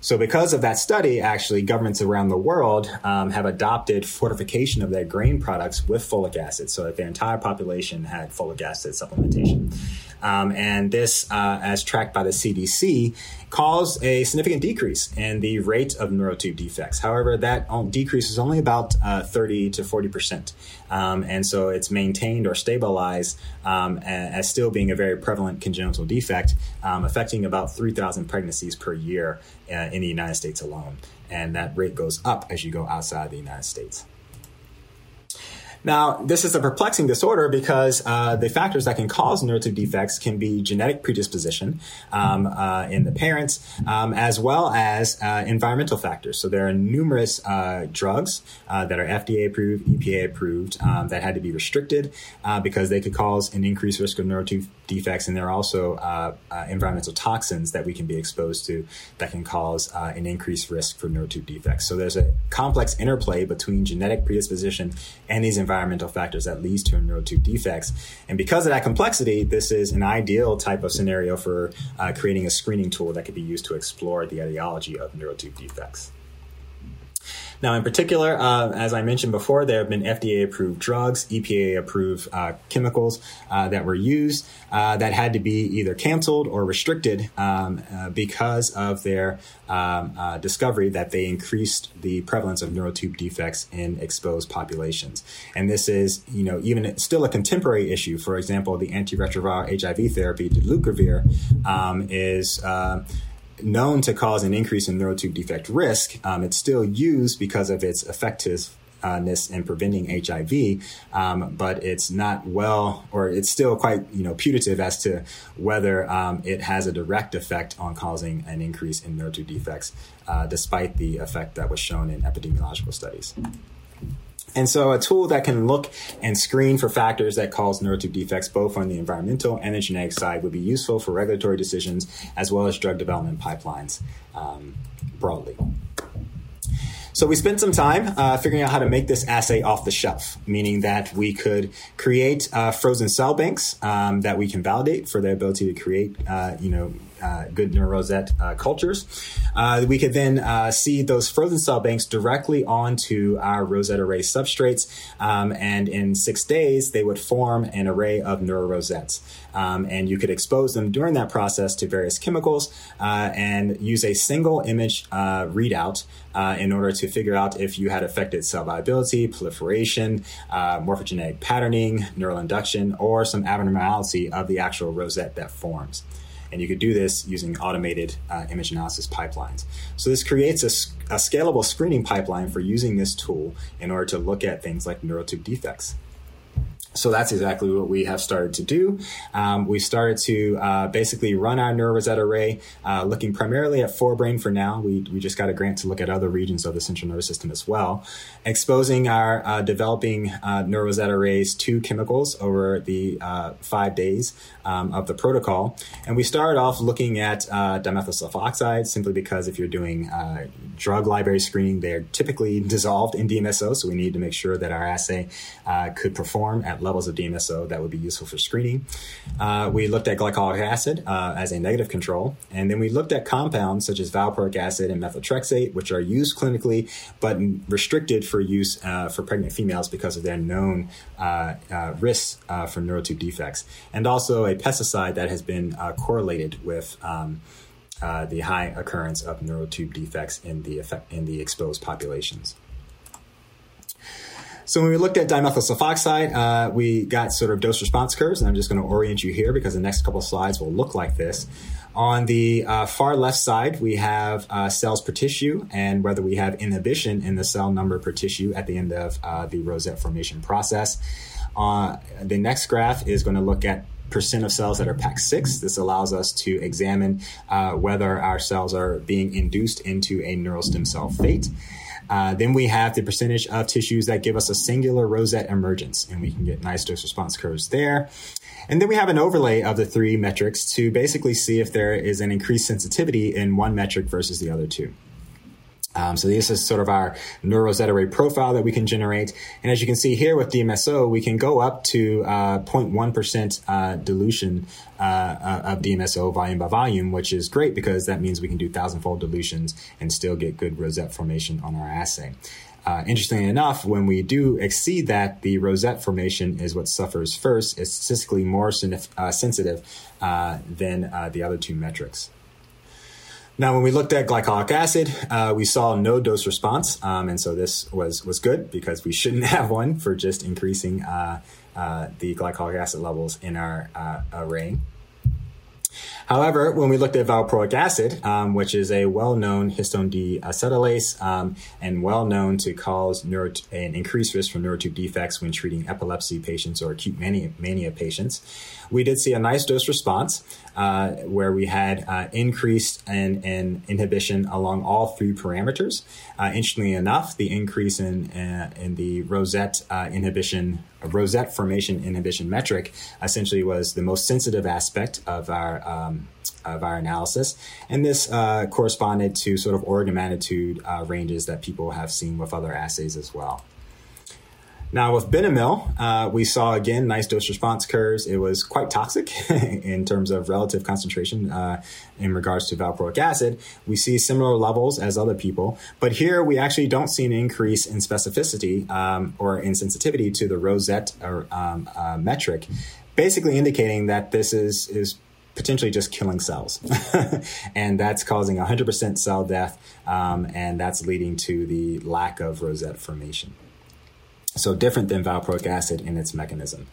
So, because of that study, actually, governments around the world um, have adopted fortification of their grain products with folic acid so that their entire population had folic acid supplementation. Um, and this, uh, as tracked by the CDC, caused a significant decrease in the rate of neurotube defects. However, that decrease is only about uh, 30 to 40 percent. Um, and so it's maintained or stabilized um, as still being a very prevalent congenital defect, um, affecting about 3,000 pregnancies per year uh, in the United States alone. And that rate goes up as you go outside the United States. Now, this is a perplexing disorder because uh, the factors that can cause neurotube defects can be genetic predisposition um, uh, in the parents, um, as well as uh, environmental factors. So there are numerous uh, drugs uh, that are FDA approved, EPA approved, um, that had to be restricted uh, because they could cause an increased risk of neurotube defects, and there are also uh, uh, environmental toxins that we can be exposed to that can cause uh, an increased risk for neurotube defects. So there's a complex interplay between genetic predisposition and these environmental environmental factors that leads to neurotube defects. And because of that complexity, this is an ideal type of scenario for uh, creating a screening tool that could be used to explore the etiology of neurotube defects. Now, in particular, uh, as I mentioned before, there have been FDA approved drugs, EPA approved uh, chemicals uh, that were used uh, that had to be either canceled or restricted um, uh, because of their um, uh, discovery that they increased the prevalence of neurotube defects in exposed populations. And this is, you know, even still a contemporary issue. For example, the antiretroviral HIV therapy, dolutegravir, um, is known to cause an increase in neurotube defect risk, um, it's still used because of its effectiveness in preventing HIV, um, but it's not well, or it's still quite you know putative as to whether um, it has a direct effect on causing an increase in neurotube defects, uh, despite the effect that was shown in epidemiological studies. And so a tool that can look and screen for factors that cause neurotube defects both on the environmental and the genetic side would be useful for regulatory decisions as well as drug development pipelines um, broadly. So we spent some time uh, figuring out how to make this assay off the shelf, meaning that we could create uh, frozen cell banks um, that we can validate for their ability to create, uh, you know, good neurorosette uh, cultures. Uh, we could then uh, see those frozen cell banks directly onto our rosette array substrates, um, and in six days they would form an array of neurorosettes. Um, and you could expose them during that process to various chemicals uh, and use a single image uh, readout in order to figure out if you had affected cell viability, proliferation, morphogenetic patterning, neural induction, or some abnormality of the actual rosette that forms. And you could do this using automated uh, image analysis pipelines. So this creates a, a scalable screening pipeline for using this tool in order to look at things like neurotube defects. So that's exactly what we have started to do. Um, we started to uh, basically run our NeuroRosette array, uh, looking primarily at forebrain for now. We, we just got a grant to look at other regions of the central nervous system as well, exposing our uh, developing uh, NeuroRosette arrays to chemicals over the uh, five days um, of the protocol. And we started off looking at uh, dimethyl sulfoxide simply because if you're doing drug library screening, they're typically dissolved in DMSO. So we need to make sure that our assay could perform at levels of DMSO that would be useful for screening. Uh, we looked at glycolic acid uh, as a negative control, and then we looked at compounds such as valproic acid and methotrexate, which are used clinically but restricted for use uh, for pregnant females because of their known uh, uh, risks uh, for neurotube defects, and also a pesticide that has been correlated with. Um, the high occurrence of neurotube defects in the effect, in the exposed populations. So when we looked at dimethyl sulfoxide, uh, we got sort of dose response curves, and I'm just going to orient you here because the next couple of slides will look like this. On the uh, far left side, we have uh, cells per tissue and whether we have inhibition in the cell number per tissue at the end of uh, the rosette formation process. Uh, the next graph is going to look at percent of cells that are PAX6. This allows us to examine uh, whether our cells are being induced into a neural stem cell fate. Uh, then we have the percentage of tissues that give us a singular rosette emergence, and we can get nice dose response curves there. And then we have an overlay of the three metrics to basically see if there is an increased sensitivity in one metric versus the other two. Um, so this is sort of our NeuroRosette array profile that we can generate. And as you can see here with DMSO, we can go up to uh, 0.1% uh, dilution uh, uh of DMSO volume by volume, which is great because that means we can do thousandfold dilutions and still get good rosette formation on our assay. Uh, interestingly enough, when we do exceed that, the rosette formation is what suffers first. It's statistically more uh, sensitive than the other two metrics. Now, when we looked at glycolic acid, uh, we saw no dose response, um, and so this was was good because we shouldn't have one for just increasing uh, uh, the glycolic acid levels in our uh, array. However, when we looked at valproic acid, um, which is a well-known histone deacetylase um, and well-known to cause neuro- an increased risk for neurotube defects when treating epilepsy patients or acute mania, mania patients, we did see a nice dose response uh, where we had uh, increased in, in, inhibition along all three parameters. Uh, interestingly enough, the increase in uh, in the rosette uh, inhibition, rosette formation inhibition metric, essentially was the most sensitive aspect of our um, of our analysis, and this uh, corresponded to sort of order magnitude ranges that people have seen with other assays as well. Now, with Benomyl, uh, we saw again nice dose response curves. It was quite toxic in terms of relative concentration uh, in regards to valproic acid. We see similar levels as other people, but here we actually don't see an increase in specificity um, or in sensitivity to the rosette or, um, uh, metric, basically indicating that this is is potentially just killing cells. and that's causing 100% cell death, um, and that's leading to the lack of rosette formation. So different than valproic acid in its mechanism.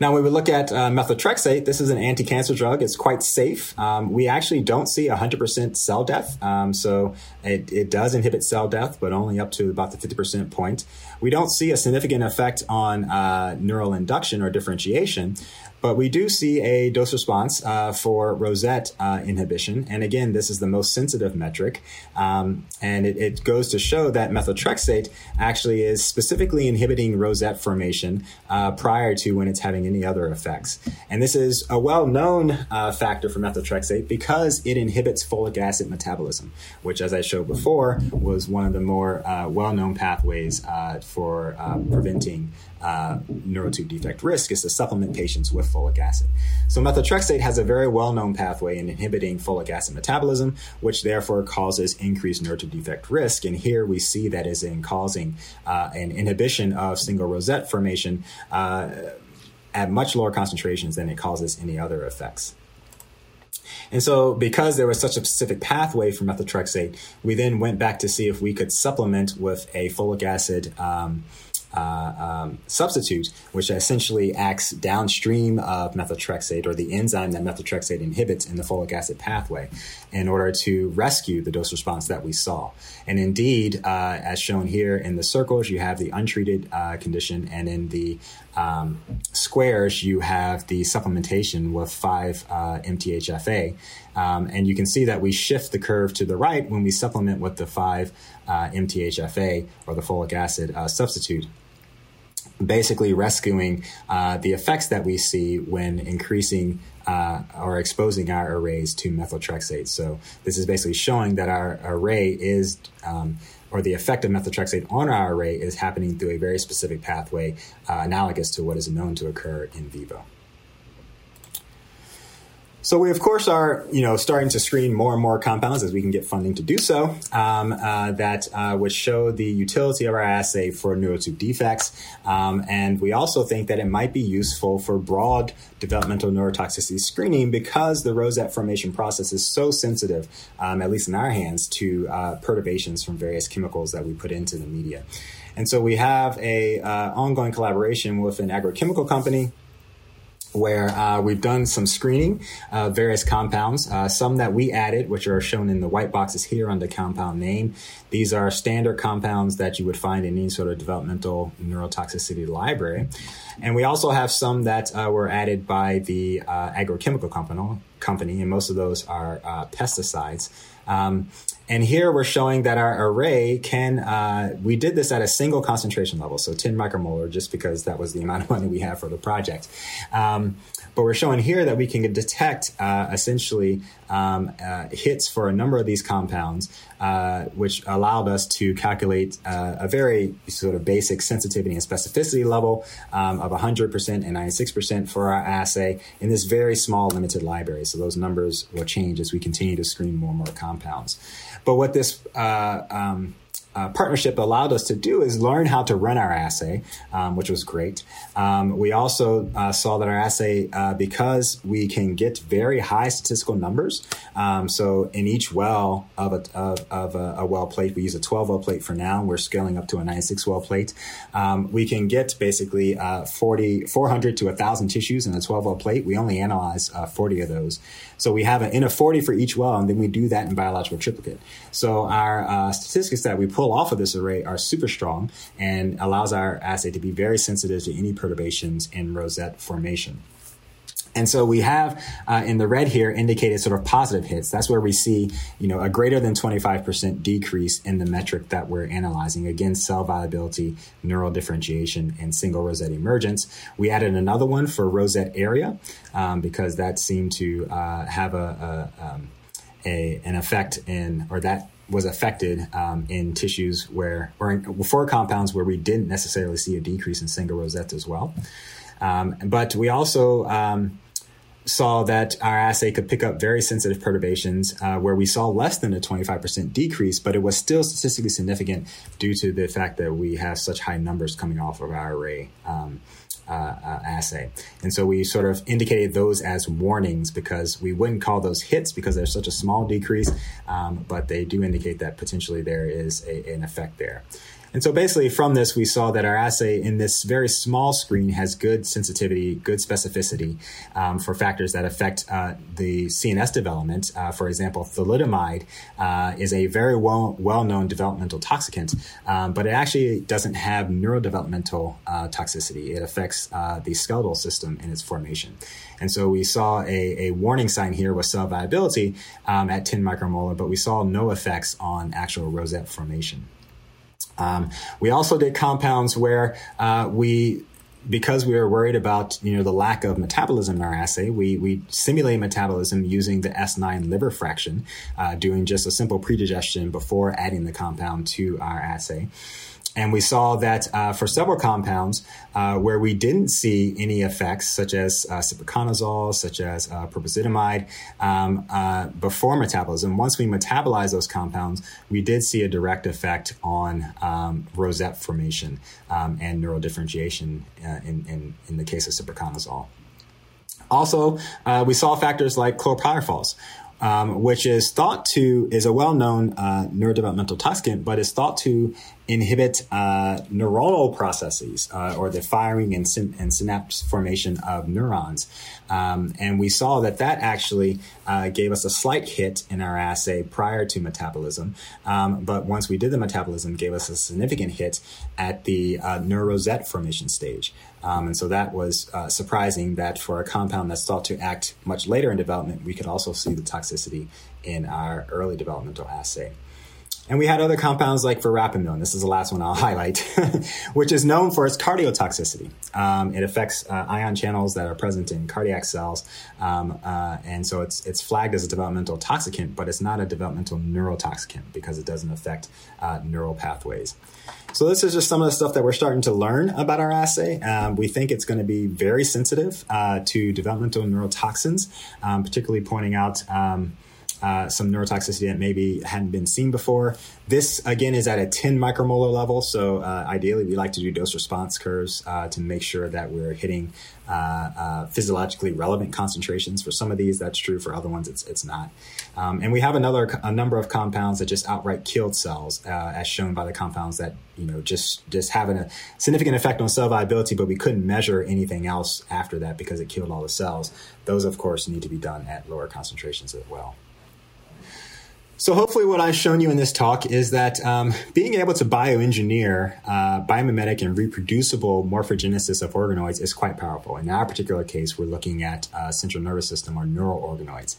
Now, when we look at uh, methotrexate, this is an anti-cancer drug. It's quite safe. Um, we actually don't see 100% cell death. Um, so it, it, does inhibit cell death, but only up to about the 50% point. We don't see a significant effect on uh, neural induction or differentiation. But we do see a dose response uh, for rosette uh, inhibition. And again, this is the most sensitive metric. Um, and it, it, goes to show that methotrexate actually is specifically inhibiting rosette formation uh, prior to when it's having any other effects. And this is a well known uh, factor for methotrexate because it inhibits folic acid metabolism, which, as I showed before, was one of the more uh, well known pathways uh, for preventing uh, neurotube defect risk is to supplement patients with folic acid. So methotrexate has a very well-known pathway in inhibiting folic acid metabolism, which therefore causes increased neurotube defect risk. And here we see that is in causing uh, an inhibition of single rosette formation uh, at much lower concentrations than it causes any other effects. And so, because there was such a specific pathway for methotrexate, we then went back to see if we could supplement with a folic acid um, um, substitute, which essentially acts downstream of methotrexate or the enzyme that methotrexate inhibits in the folic acid pathway in order to rescue the dose response that we saw. And indeed, uh, as shown here in the circles, you have the untreated uh, condition, and in the um, squares, you have the supplementation with 5 uh, MTHFA. Um, and you can see that we shift the curve to the right when we supplement with the 5 uh, MTHFA or the folic acid uh, substitute basically rescuing uh, the effects that we see when increasing uh, or exposing our arrays to methotrexate. So this is basically showing that our array is, um, or the effect of methotrexate on our array is happening through a very specific pathway uh, analogous to what is known to occur in vivo. So we, of course, are you know starting to screen more and more compounds as we can get funding to do so um, uh, that uh, would show the utility of our assay for neurotube defects, um, and we also think that it might be useful for broad developmental neurotoxicity screening because the rosette formation process is so sensitive, um, at least in our hands, to uh, perturbations from various chemicals that we put into the media. And so we have a uh, ongoing collaboration with an agrochemical company where uh, we've done some screening of various compounds, uh, some that we added, which are shown in the white boxes here the compound name. These are standard compounds that you would find in any sort of developmental neurotoxicity library. And we also have some that uh, were added by the uh, agrochemical company, company, and most of those are uh, pesticides. Um, and here we're showing that our array can, uh, we did this at a single concentration level, so 10 micromolar, just because that was the amount of money we have for the project. Um, but we're showing here that we can detect uh, essentially um, uh, hits for a number of these compounds, uh, which allowed us to calculate uh, a very sort of basic sensitivity and specificity level um, of 100% and 96% for our assay in this very small limited library. So those numbers will change as we continue to screen more and more compounds. But what this uh, um, uh, partnership allowed us to do is learn how to run our assay, um, which was great. Um, we also uh, saw that our assay, uh, because we can get very high statistical numbers, um, so in each well of a, of, of a, a, well plate, we use a 12 well plate for now. We're scaling up to a 96 well plate. Um, we can get basically uh, 40, 400 to 1,000 tissues in a 12 well plate. We only analyze uh, 40 of those. So we have an N of 40 for each well, and then we do that in biological triplicate. So our uh, statistics that we pull off of this array are super strong and allows our assay to be very sensitive to any perturbations in rosette formation. And so we have uh, in the red here indicated sort of positive hits. That's where we see, you know, a greater than 25% decrease in the metric that we're analyzing. Again, cell viability, neural differentiation, and single rosette emergence. We added another one for rosette area um, because that seemed to uh, have a, a, um, a, an effect in, or that was affected um, in tissues where, or in, for compounds where we didn't necessarily see a decrease in single rosettes as well. Um, but we also um, saw that our assay could pick up very sensitive perturbations uh, where we saw less than a 25% decrease, but it was still statistically significant due to the fact that we have such high numbers coming off of our array. Uh, uh, assay. And so we sort of indicated those as warnings because we wouldn't call those hits because there's such a small decrease, um, but they do indicate that potentially there is a, an effect there. And so basically from this, we saw that our assay in this very small screen has good sensitivity, good specificity um, for factors that affect uh, the CNS development. Uh, for example, thalidomide uh, is a very well, well-known developmental toxicant, um, but it actually doesn't have neurodevelopmental uh, toxicity. It affects uh, the skeletal system in its formation. And so we saw a, a warning sign here with cell viability um, at 10 micromolar, but we saw no effects on actual rosette formation. Um, we also did compounds where uh, we because we were worried about you know the lack of metabolism in our assay, we we simulate metabolism using the S9 liver fraction, uh, doing just a simple predigestion before adding the compound to our assay. And we saw that uh, for several compounds uh, where we didn't see any effects, such as uh, ciproconazole, such as uh, um, uh, before metabolism, once we metabolize those compounds, we did see a direct effect on um, rosette formation um, and neural differentiation uh, in, in, in, the case of ciproconazole. Also, uh, we saw factors like chlorpyrifos, um, which is thought to is a well-known uh, neurodevelopmental toxicant, but is thought to inhibit uh, neuronal processes uh, or the firing and, syn- and, synapse formation of neurons. Um, and we saw that that actually uh, gave us a slight hit in our assay prior to metabolism. Um, but once we did the metabolism, gave us a significant hit at the uh, neurosette formation stage. Um, and so that was uh, surprising that for a compound that's thought to act much later in development, we could also see the toxicity in our early developmental assay. And we had other compounds like verapamil. This is the last one I'll highlight, which is known for its cardiotoxicity. Um, it affects uh, ion channels that are present in cardiac cells, um, uh, and so it's it's flagged as a developmental toxicant, but it's not a developmental neurotoxicant because it doesn't affect uh, neural pathways. So this is just some of the stuff that we're starting to learn about our assay. Um, we think it's going to be very sensitive uh, to developmental neurotoxins, um, particularly pointing out. Um, uh, some neurotoxicity that maybe hadn't been seen before. This, again, is at a 10 micromolar level. So uh, ideally, we like to do dose response curves uh, to make sure that we're hitting uh, uh, physiologically relevant concentrations. For some of these, that's true. For other ones, it's, it's not. Um, and we have another a number of compounds that just outright killed cells, as shown by the compounds that you know just just having a significant effect on cell viability, but we couldn't measure anything else after that because it killed all the cells. Those, of course, need to be done at lower concentrations as well. So hopefully what I've shown you in this talk is that um, being able to bioengineer uh, biomimetic and reproducible morphogenesis of organoids is quite powerful. In our particular case, we're looking at uh, central nervous system or neural organoids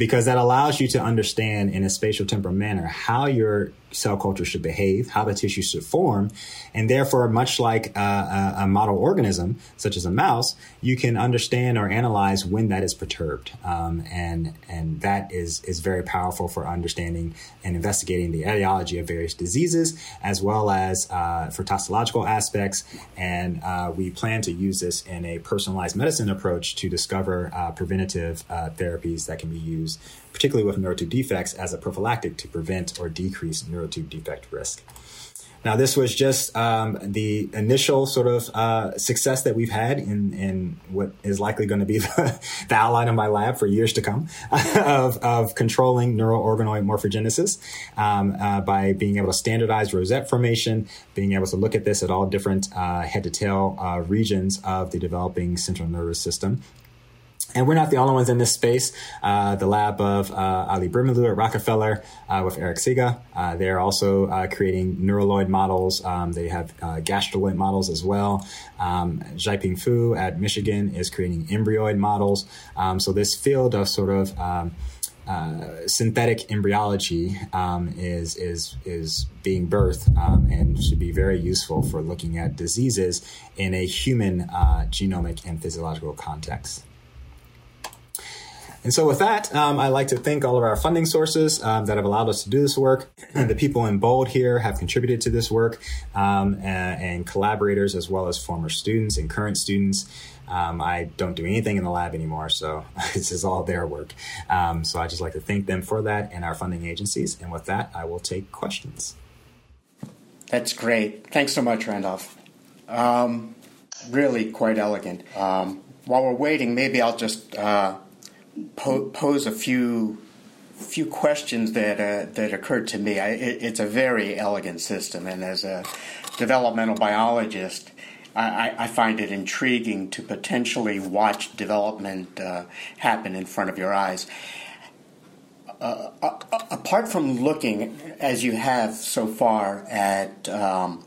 because that allows you to understand in a spatial temporal manner how your cell culture should behave, how the tissue should form, and therefore, much like a, a, model organism, such as a mouse, you can understand or analyze when that is perturbed, um, and and that is is very powerful for understanding and investigating the etiology of various diseases, as well as uh, for toxicological aspects. And uh, we plan to use this in a personalized medicine approach to discover uh, preventative uh, therapies that can be used particularly with neurotube defects, as a prophylactic to prevent or decrease neurotube defect risk. Now, this was just um, the initial sort of uh, success that we've had in, in what is likely going to be the, the, outline of my lab for years to come of, of controlling neural organoid morphogenesis um, uh, by being able to standardize rosette formation, being able to look at this at all different uh, head to tail uh, regions of the developing central nervous system, and we're not the only ones in this space. Uh, the lab of uh, Ali Birmingham at Rockefeller uh, with Eric Siga, uh, they're also uh, creating neuraloid models. Um, they have uh, gastroloid models as well. Um, Xiaoping Fu at Michigan is creating embryoid models. Um, so this field of sort of um, synthetic embryology um, is is is being birthed um, and should be very useful for looking at diseases in a human genomic and physiological context. And so, with that, um, I'd like to thank all of our funding sources um, that have allowed us to do this work. The people in bold here have contributed to this work, um, and, and, collaborators as well as former students and current students. Um, I don't do anything in the lab anymore, so this is all their work. Um, so I just like to thank them for that and our funding agencies. And with that, I will take questions. That's great. Thanks so much, Randolph. Um, really quite elegant. while we're waiting, maybe I'll just. Uh, po- pose a few few questions that uh, that occurred to me. I, it, it's a very elegant system, and as a developmental biologist, I, I find it intriguing to potentially watch development uh, happen in front of your eyes. Uh, uh, uh apart from looking, as you have so far, at um,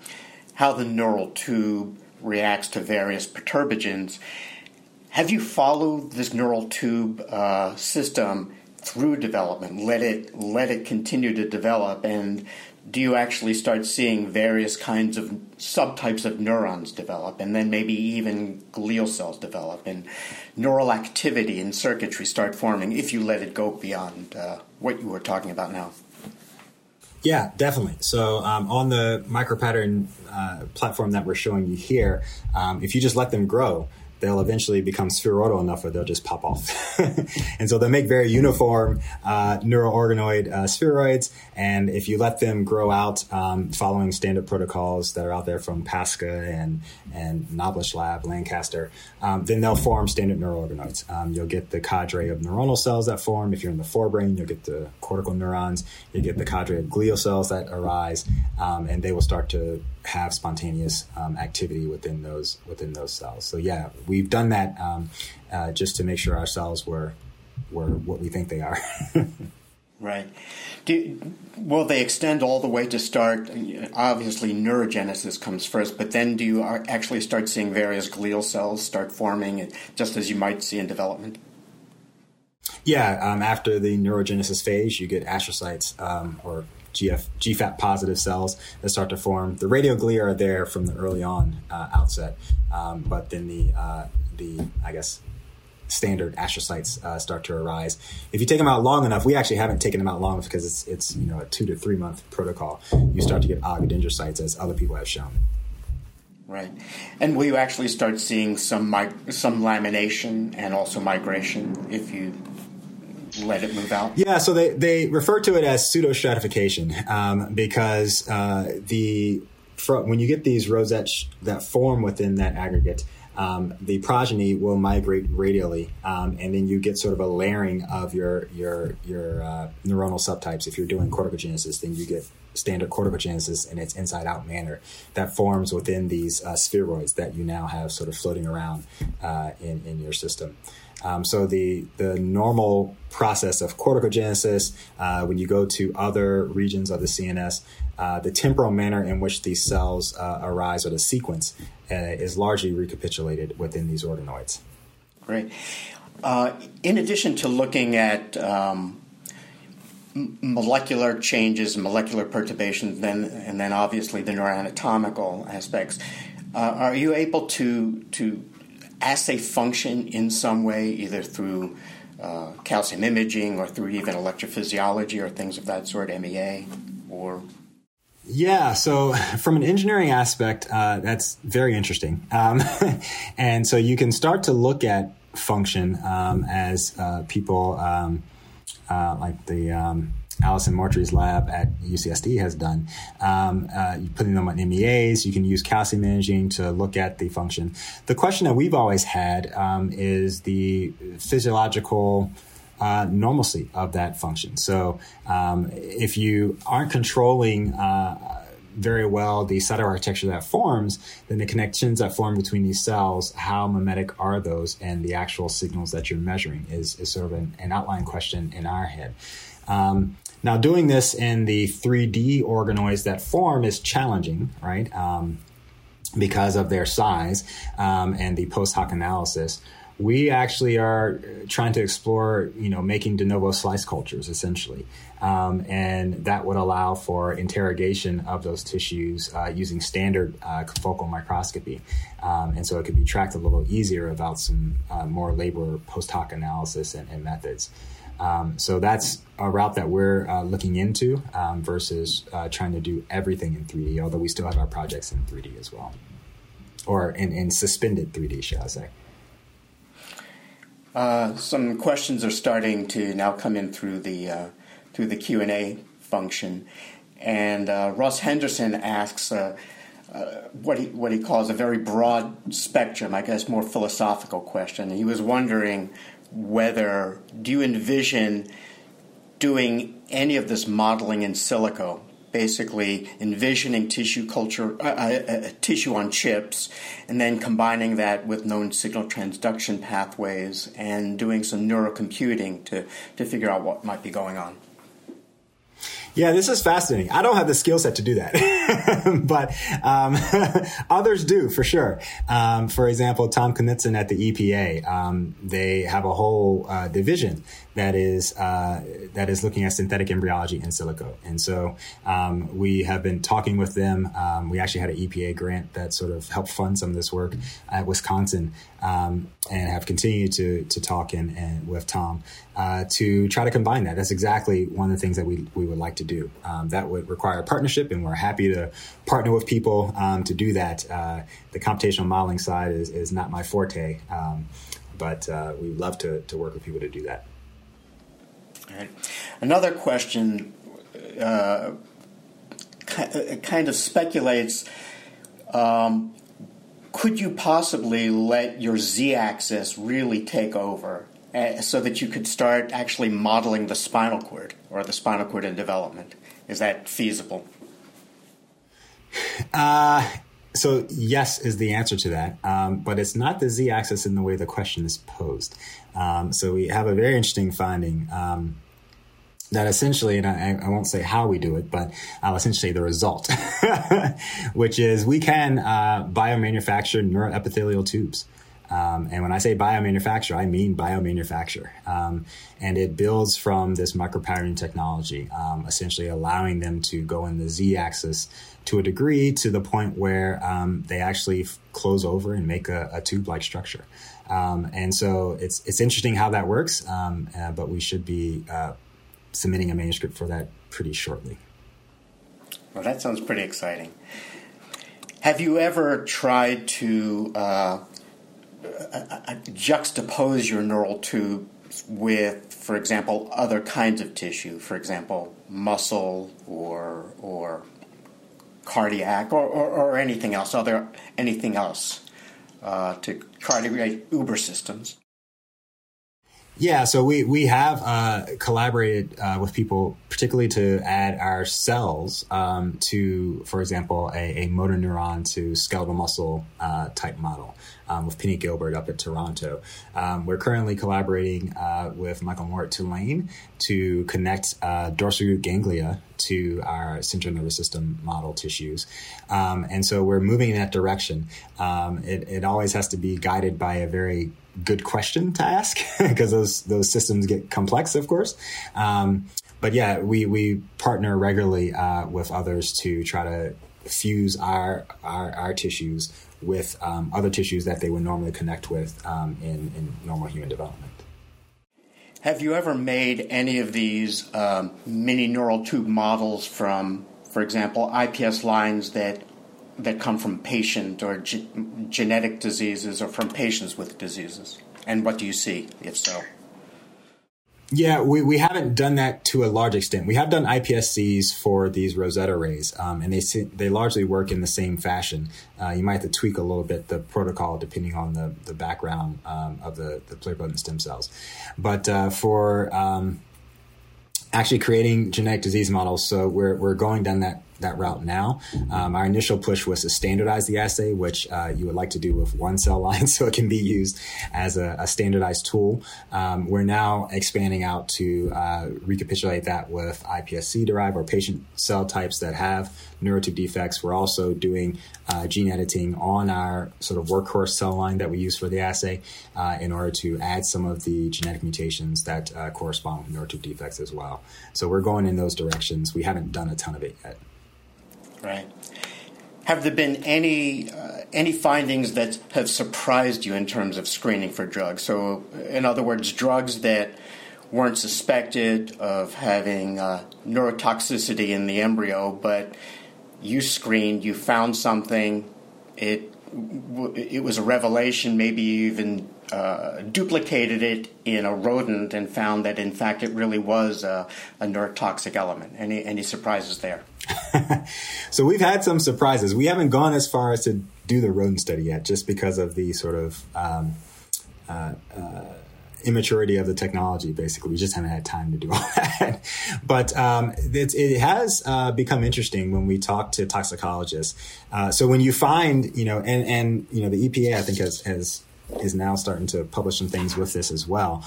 how the neural tube reacts to various perturbagens, have you followed this neural tube uh, system through development? Let it let it continue to develop, and do you actually start seeing various kinds of subtypes of neurons develop, and then maybe even glial cells develop, and neural activity and circuitry start forming if you let it go beyond uh, what you were talking about now? Yeah, definitely. So um, on the micropattern uh, platform that we're showing you here, um, if you just let them grow, they'll eventually become spheroidal enough where they'll just pop off. and so they'll make very uniform uh, neuroorganoid uh, spheroids. And if you let them grow out um, following standard protocols that are out there from Pasca and, and Knoblish Lab, Lancaster, um, then they'll form standard neuroorganoids. Um, you'll get the cadre of neuronal cells that form. If you're in the forebrain, you'll get the cortical neurons. You get the cadre of glial cells that arise, um, and they will start to have spontaneous um, activity within those within those cells. So yeah, we've done that um, uh, just to make sure our cells were were what we think they are. right. Do, will they extend all the way to start? Obviously, neurogenesis comes first, but then do you actually start seeing various glial cells start forming, just as you might see in development? Yeah, um, after the neurogenesis phase, you get astrocytes um, or GF, GFAP positive cells that start to form. The radioglia are there from the early on uh, outset, um, but then the uh, the I guess standard astrocytes uh, start to arise. If you take them out long enough, we actually haven't taken them out long enough because it's it's you know a two to three month protocol. You start to get oligodendrocytes as other people have shown. Right, and will you actually start seeing some some lamination and also migration if you let it move out? Yeah, so they, they refer to it as pseudo stratification um, because uh, the when you get these rosettes that form within that aggregate, um, the progeny will migrate radially, um, and then you get sort of a layering of your your your uh, neuronal subtypes. If you're doing corticogenesis, then you get standard corticogenesis in its inside out manner that forms within these uh, spheroids that you now have sort of floating around uh, in in your system. Um, so the the normal process of corticogenesis, uh, when you go to other regions of the CNS, uh, the temporal manner in which these cells uh, arise or the sequence uh, is largely recapitulated within these organoids. Great. Uh, in addition to looking at um, molecular changes, molecular perturbations, then and then obviously the neuroanatomical aspects, uh, are you able to to assay function in some way, either through uh, calcium imaging or through even electrophysiology or things of that sort, MEA, or yeah, so from an engineering aspect, uh, that's very interesting. Um, and so you can start to look at function um, as uh, people um, uh, like the Alison Moultrie's lab at UCSD has done. Um, uh, putting them on MEAs, you can use calcium imaging to look at the function. The question that we've always had um, is the physiological uh, normalcy of that function. So um, if you aren't controlling uh, very well the cytoarchitecture that forms, then the connections that form between these cells, how mimetic are those, and the actual signals that you're measuring is, is sort of an, an outline question in our head. Um, now, doing this in the 3D organoids that form is challenging, right? Um, because of their size um, and the post hoc analysis. We actually are trying to explore, you know, making de novo slice cultures essentially. Um, and that would allow for interrogation of those tissues uh, using standard uh, focal microscopy. Um, and so it could be tracked a little easier without some uh, more labor post hoc analysis and, and methods. Um, so that's a route that we're uh, looking into um, versus uh, trying to do everything in 3D, although we still have our projects in 3D as well, or in, in suspended 3D, shall I say. Uh, some questions are starting to now come in through the uh, through the Q and A function, and uh, Ross Henderson asks uh, what he what he calls a very broad spectrum, I guess, more philosophical question. He was wondering whether do you envision doing any of this modeling in silico, basically envisioning tissue culture, uh, uh, uh, tissue on chips, and then combining that with known signal transduction pathways and doing some neurocomputing to, to figure out what might be going on. Yeah, this is fascinating. I don't have the skill set to do that, but um, others do for sure. Um, for example, Tom Knutson at the EPA, um, they have a whole uh, division that is uh, that is looking at synthetic embryology in silico, and so um, we have been talking with them. Um, we actually had an EPA grant that sort of helped fund some of this work at Wisconsin, um, and have continued to to talk in with Tom uh, to try to combine that. That's exactly one of the things that we we would like to do. Um, that would require a partnership, and we're happy to partner with people um, to do that. Uh, the computational modeling side is is not my forte. Um, but uh, we would love to, to work with people to do that. Right. Another question uh, kind of speculates um, could you possibly let your z axis really take over uh, so that you could start actually modeling the spinal cord or the spinal cord in development? Is that feasible? Uh, so, yes, is the answer to that. Um, but it's not the z axis in the way the question is posed. Um, so, we have a very interesting finding. Um, that essentially, and I, I, won't say how we do it, but I'll essentially the result, which is we can uh, biomanufacture neuroepithelial tubes. Um, and when I say biomanufacture, I mean biomanufacture. Um, and it builds from this micropatterning technology, um, essentially allowing them to go in the z axis to a degree to the point where um, they actually f- close over and make a, a tube like structure. Um, and so it's, it's interesting how that works, um, uh, but we should be uh, submitting a manuscript for that pretty shortly. Well, that sounds pretty exciting. Have you ever tried to uh, uh, uh, juxtapose your neural tube with, for example, other kinds of tissue, for example, muscle or or cardiac or, or, or anything else, other anything else, uh, to try to create Uber systems? Yeah, so we we have uh, collaborated uh, with people, particularly to add our cells um, to, for example, a, a, motor neuron to skeletal muscle uh, type model um, with Penny Gilbert up at Toronto. Um, we're currently collaborating uh, with Michael Moore at Tulane to connect uh, dorsal root ganglia to our central nervous system model tissues, um, and so we're moving in that direction. Um, it, it always has to be guided by a very good question to ask because those those systems get complex, of course. Um, but yeah, we we partner regularly uh, with others to try to fuse our our, our tissues with um, other tissues that they would normally connect with um, in in normal human development. Have you ever made any of these um, mini neural tube models from, for example, IPS lines that that come from patient or ge- genetic diseases or from patients with diseases? And what do you see, if so? Yeah, we, we haven't done that to a large extent. We have done iPSCs for these Rosetta arrays, um, and they they largely work in the same fashion. Uh, you might have to tweak a little bit the protocol depending on the, the background um, of the, the pluripotent stem cells. But uh, for um, actually creating genetic disease models, so we're, we're going down that that route now. Um, our initial push was to standardize the assay, which uh, you would like to do with one cell line so it can be used as a, a standardized tool. Um, we're now expanding out to uh, recapitulate that with iPSC derived or patient cell types that have neurotube defects. We're also doing uh, gene editing on our sort of workhorse cell line that we use for the assay uh, in order to add some of the genetic mutations that uh, correspond with neurotube defects as well. So we're going in those directions. We haven't done a ton of it yet. Right. Have there been any uh, any findings that have surprised you in terms of screening for drugs? So, in other words, drugs that weren't suspected of having uh, neurotoxicity in the embryo, but you screened, you found something, it it was a revelation. Maybe you even uh, duplicated it in a rodent and found that in fact it really was a, a neurotoxic element. Any any surprises there? so we've had some surprises. We haven't gone as far as to do the rodent study yet, just because of the sort of um, uh, uh, immaturity of the technology. Basically, we just haven't had time to do all that. but um, it has uh, become interesting when we talk to toxicologists. Uh, so when you find, you know, and and you know, the EPA I think has has is now starting to publish some things with this as well.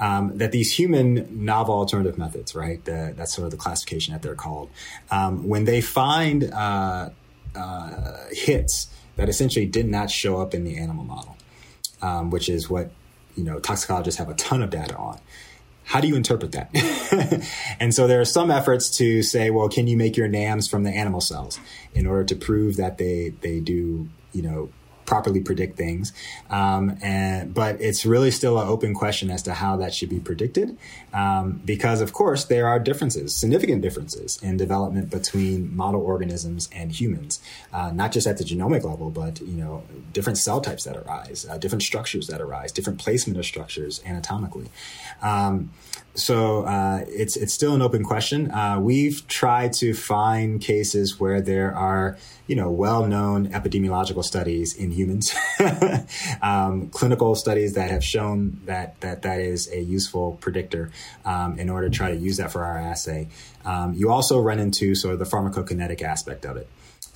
Um, that these human novel alternative methods, right? The, that's sort of the classification that they're called. Um, when they find uh, uh, hits that essentially did not show up in the animal model, um, which is what you know toxicologists have a ton of data on. How do you interpret that? and so there are some efforts to say, well, can you make your NAMs from the animal cells in order to prove that they they do you know properly predict things. Um, and, but it's really still an open question as to how that should be predicted. Um, because, of course, there are differences, significant differences in development between model organisms and humans, uh, not just at the genomic level, but, you know, different cell types that arise, uh, different structures that arise, different placement of structures anatomically. Um, so uh, it's it's still an open question. Uh, we've tried to find cases where there are you know well known epidemiological studies in humans, um, clinical studies that have shown that that that is a useful predictor um, in order to try to use that for our assay. Um, you also run into sort of the pharmacokinetic aspect of it.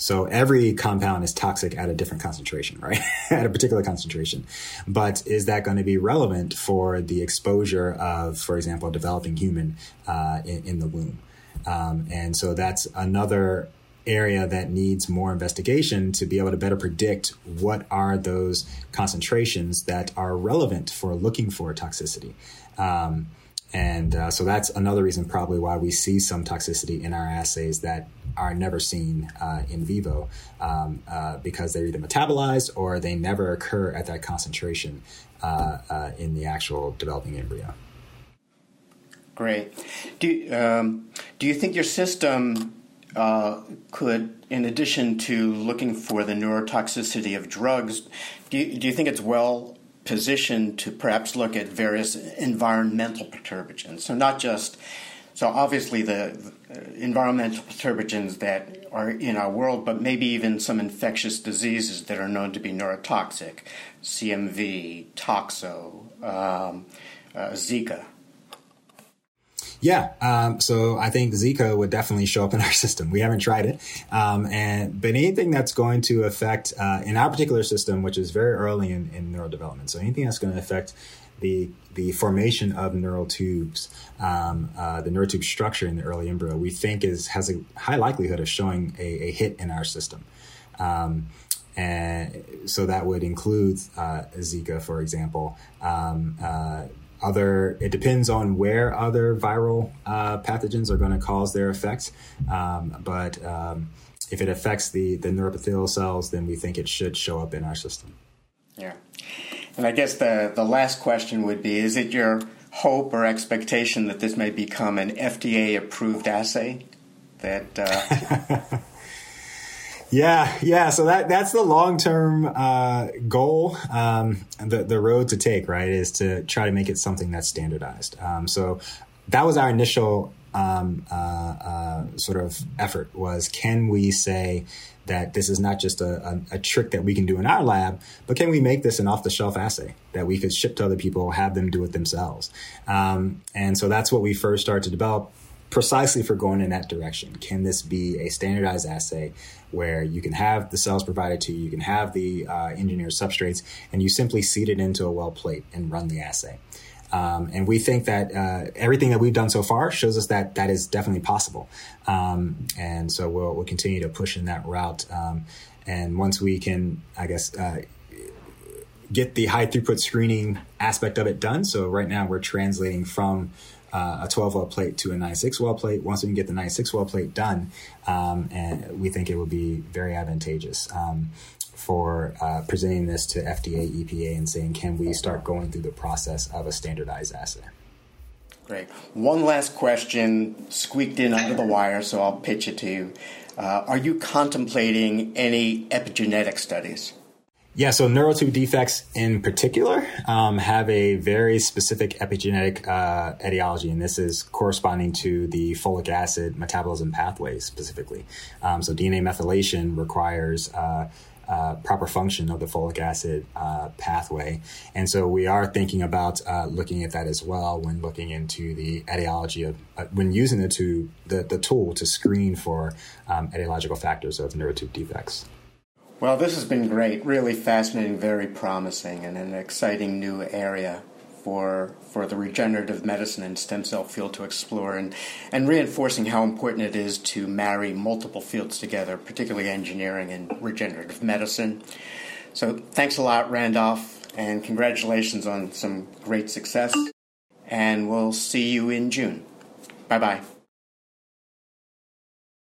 So every compound is toxic at a different concentration, right? at a particular concentration. But is that going to be relevant for the exposure of, for example, a developing human uh, in, in, the womb? Um, and so that's another area that needs more investigation to be able to better predict what are those concentrations that are relevant for looking for toxicity. Um, and uh, so that's another reason, probably, why we see some toxicity in our assays that are never seen uh, in vivo um, uh, because they're either metabolized or they never occur at that concentration uh, uh, in the actual developing embryo. Great. Do, um, do you think your system uh, could, in addition to looking for the neurotoxicity of drugs, do you, do you think it's well positioned to perhaps look at various environmental perturbations. So not just so obviously the environmental perturbations that are in our world, but maybe even some infectious diseases that are known to be neurotoxic, CMV, toxo, um, uh, Zika. Yeah, um, so I think Zika would definitely show up in our system. We haven't tried it, um, and but anything that's going to affect uh, in our particular system, which is very early in, in neurodevelopment, so anything that's going to affect the the formation of neural tubes, um, uh, the neural tube structure in the early embryo, we think is has a high likelihood of showing a, a hit in our system. Um, and so that would include uh, Zika, for example. Um, uh, other it depends on where other viral uh, pathogens are going to cause their effects um, but um, if it affects the the neuroepithelial cells then we think it should show up in our system. Yeah. And i guess the the last question would be is it your hope or expectation that this may become an fda approved assay that uh, Yeah, yeah. So that that's the long term uh, goal. Um, the the road to take right is to try to make it something that's standardized. Um, so that was our initial um, uh, uh, sort of effort. Was can we say that this is not just a, a, a, trick that we can do in our lab, but can we make this an off the shelf assay that we could ship to other people, have them do it themselves? Um, and so that's what we first started to develop precisely for going in that direction. Can this be a standardized assay where you can have the cells provided to you, you can have the uh, engineered substrates, and you simply seed it into a well plate and run the assay? Um, and we think that uh, everything that we've done so far shows us that that is definitely possible. Um, and so we'll, we'll, continue to push in that route. Um, and once we can, I guess, uh, get the high throughput screening aspect of it done. So right now we're translating from uh, a 12 well plate to a 96 well plate. Once we can get the 96 well plate done, um, and we think it would be very advantageous um, for uh, presenting this to FDA, EPA, and saying, can we start going through the process of a standardized assay? Great. One last question squeaked in under the wire, so I'll pitch it to you. Uh, are you contemplating any epigenetic studies? Yeah, so neural tube defects in particular um, have a very specific epigenetic uh, etiology, and this is corresponding to the folic acid metabolism pathway specifically. Um, so DNA methylation requires uh, uh, proper function of the folic acid uh, pathway. And so we are thinking about uh, looking at that as well when looking into the etiology of, uh, when using the, to, the, the tool to screen for um, etiological factors of neural tube defects. Well, this has been great, really fascinating, very promising, and an exciting new area for for the regenerative medicine and stem cell field to explore and, and reinforcing how important it is to marry multiple fields together, particularly engineering and regenerative medicine. So thanks a lot, Randolph, and congratulations on some great success. And we'll see you in June. Bye bye.